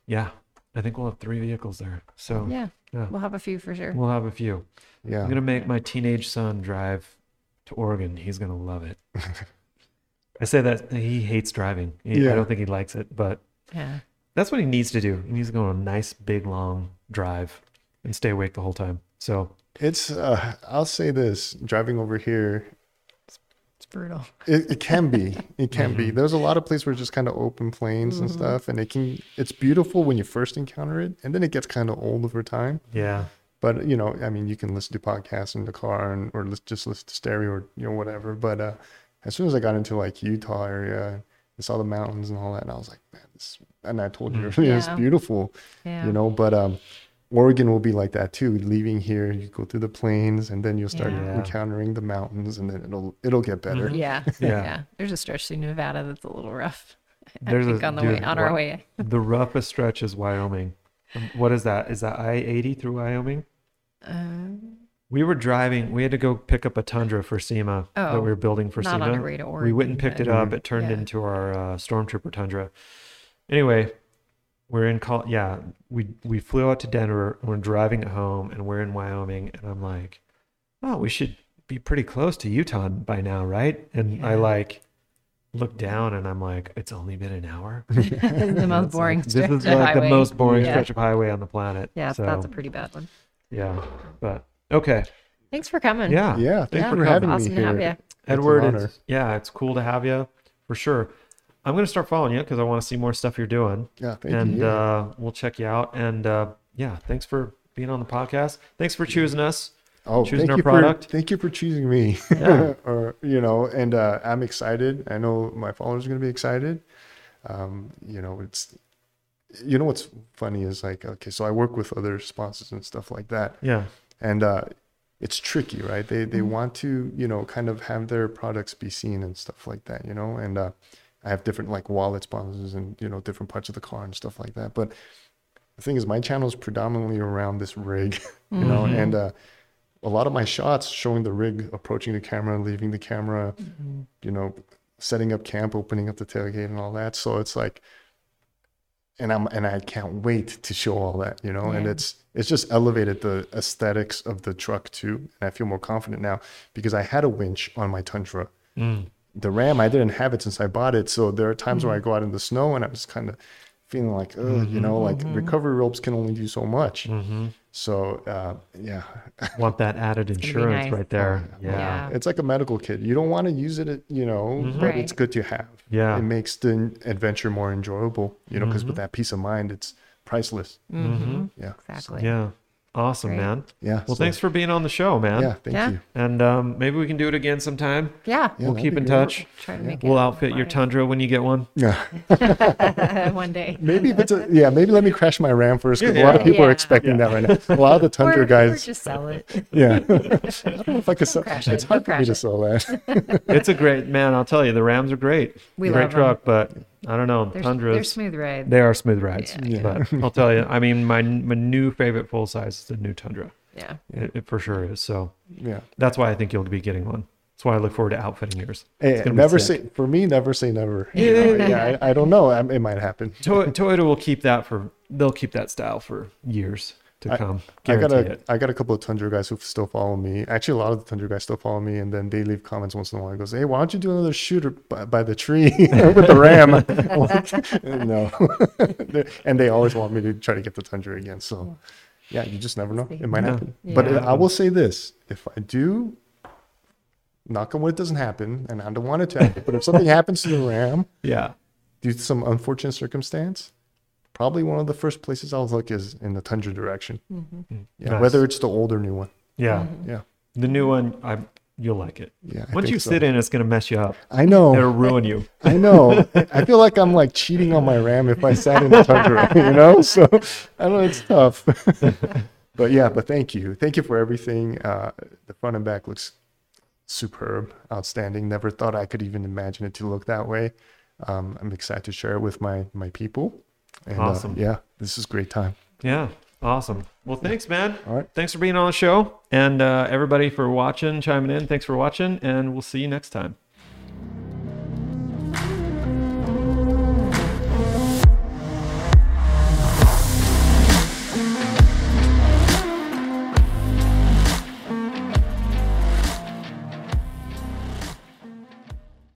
Yeah, I think we'll have three vehicles there. So Yeah. yeah. We'll have a few for sure. we'll have a few. Yeah. I'm gonna make my teenage son drive to Oregon. He's gonna love it. I say that he hates driving. He- I Yeah. don't think he likes it, but Yeah. that's what he needs to do. He needs to go on a nice, big, long drive and stay awake the whole time. So It's uh, I'll say this: driving over here, It's brutal. it, it can be, it can Mm-hmm. be. There's a lot of places where it's just kind of open plains and stuff, and it can. It's beautiful when you first encounter it, and then it gets kind of old over time. yeah, But you know, I mean, you can listen to podcasts in the car, and or just listen to stereo or you know whatever. But uh, as soon as I got into like Utah area, I saw the mountains and all that, and I was like, man, this. And I told you earlier, it's beautiful. Yeah. you know but um oregon will be like that too leaving here you go through the plains and then you'll start Yeah. encountering the mountains and then it'll it'll get better Yeah. Yeah. yeah. There's a stretch through Nevada that's a little rough. There's I a- think on the dude, way on our way. the roughest stretch is Wyoming. Um, What is that? Is that I eighty through Wyoming? Um, We were driving. We had to go pick up a Tundra for SEMA that Oh, we were building for not SEMA. on our way to Oregon. we went and picked but- it up. It turned Yeah. into our uh, Stormtrooper Tundra. Anyway, we're in call. Yeah, we we flew out to Denver. and We're driving it home, and we're in Wyoming. And I'm like, oh, we should be pretty close to Utah by now, right? And I like look down, and I'm like, it's only been an hour. This is the most boring like- stretch This is of like the most boring Yeah. stretch of highway on the planet. Yeah, so, that's a pretty bad one. yeah. But okay, Thanks for coming. yeah, yeah thanks Yeah, for having awesome me to have here you. Edward, honor. it's, yeah, it's cool to have you for sure. I'm gonna start following you because I want to see more stuff you're doing, yeah thank and you yeah. uh, we'll check you out. And uh, yeah, thanks for being on the podcast. Thanks for choosing us. oh choosing thank our you product. for thank you for choosing me Yeah. or you know and uh i'm excited i know my followers are going to be excited um you know it's you know what's funny is like okay so i work with other sponsors and stuff like that Yeah, and uh, it's tricky, right? They Mm-hmm. they want to you know kind of have their products be seen and stuff like that, you know. And uh, I have different like wallet sponsors and you know different parts of the car and stuff like that. But the thing is, my channel is predominantly around this rig, you know, Mm-hmm. and uh, a lot of my shots showing the rig approaching the camera, leaving the camera, Mm-hmm. you know, setting up camp, opening up the tailgate, and all that. So it's like and I'm and I can't wait to show all that, you know. And it's it's just elevated the aesthetics of the truck too, and I feel more confident now because I had a winch on my Tundra. Mm. The Ram I didn't have it since I bought it, so there are times where I go out in the snow and I'm just kind of feeling like, oh, you know, like recovery ropes can only do so much. hmm So uh, yeah, want that added insurance nice. right there. Oh, Yeah, Yeah. it's like a medical kit. You don't want to use it, you know, but it's good to have. Yeah. it makes the adventure more enjoyable, you know, because with that peace of mind, it's priceless. Mm-hmm. Yeah. Exactly. yeah. Awesome, Great. man. Yeah. Well, so- thanks for being on the show, man. Yeah, thank Yeah. you. And um, maybe we can do it again sometime. Yeah. Yeah, we'll keep in great. touch. Try to make We'll it outfit your fun. Tundra when you get one. Yeah. one day. Maybe if it's a yeah, maybe let me crash my Ram first because a lot of Yeah. people are Yeah. expecting that right now. A lot of the Tundra or, or guys, just sell it. yeah. I don't know if I could sell. crash It's it. hard We'll for me to sell that. It's a great man. I'll tell you, the Rams are great. We great love 'em. truck, but I don't know. They're, Tundras. they're smooth rides. They are smooth rides. Yeah. But I'll tell you, I mean, my my new favorite full size is the new Tundra. yeah. It, it for sure is. So yeah. that's why I think you'll be getting one. That's why I look forward to outfitting yours. Eh, hey, never say for me. Never say never. You know, yeah, I, I don't know. I, it might happen. To- Toyota will keep that for. They'll keep that style for years to I- come. I got a it. I got a couple of Tundra guys who still follow me. Actually, a lot of the Tundra guys still follow me, and then they leave comments once in a while. It goes, "Hey, why don't you do another shooter by, by the tree with the Ram?" Like, no, and they always want me to try to get the Tundra again. So, yeah, you just never know. It might Yeah. happen. But Yeah. I will say this: if I do, knock on wood, it doesn't happen, and I don't want it to happen. But if something happens to the Ram Yeah. due to some unfortunate circumstance, probably one of the first places I'll look is in the Tundra direction. Yeah, Nice. whether it's the old or new one. Yeah. Yeah. The new one, I you'll like it. Yeah. I Once think you so. sit in, it's gonna mess you up. I know. It'll ruin you. I know. I feel like I'm like cheating on my Ram if I sat in the Tundra, you know? So I know it's tough. but yeah, but thank you. Thank you for everything. Uh, the front and back looks superb, outstanding. Never thought I could even imagine it to look that way. Um, I'm excited to share it with my my people. And, uh, Awesome. yeah, this is a great time. Yeah. Awesome. Well, thanks, man. All right. Thanks for being on the show, and uh, everybody for watching, chiming in. Thanks for watching, and we'll see you next time.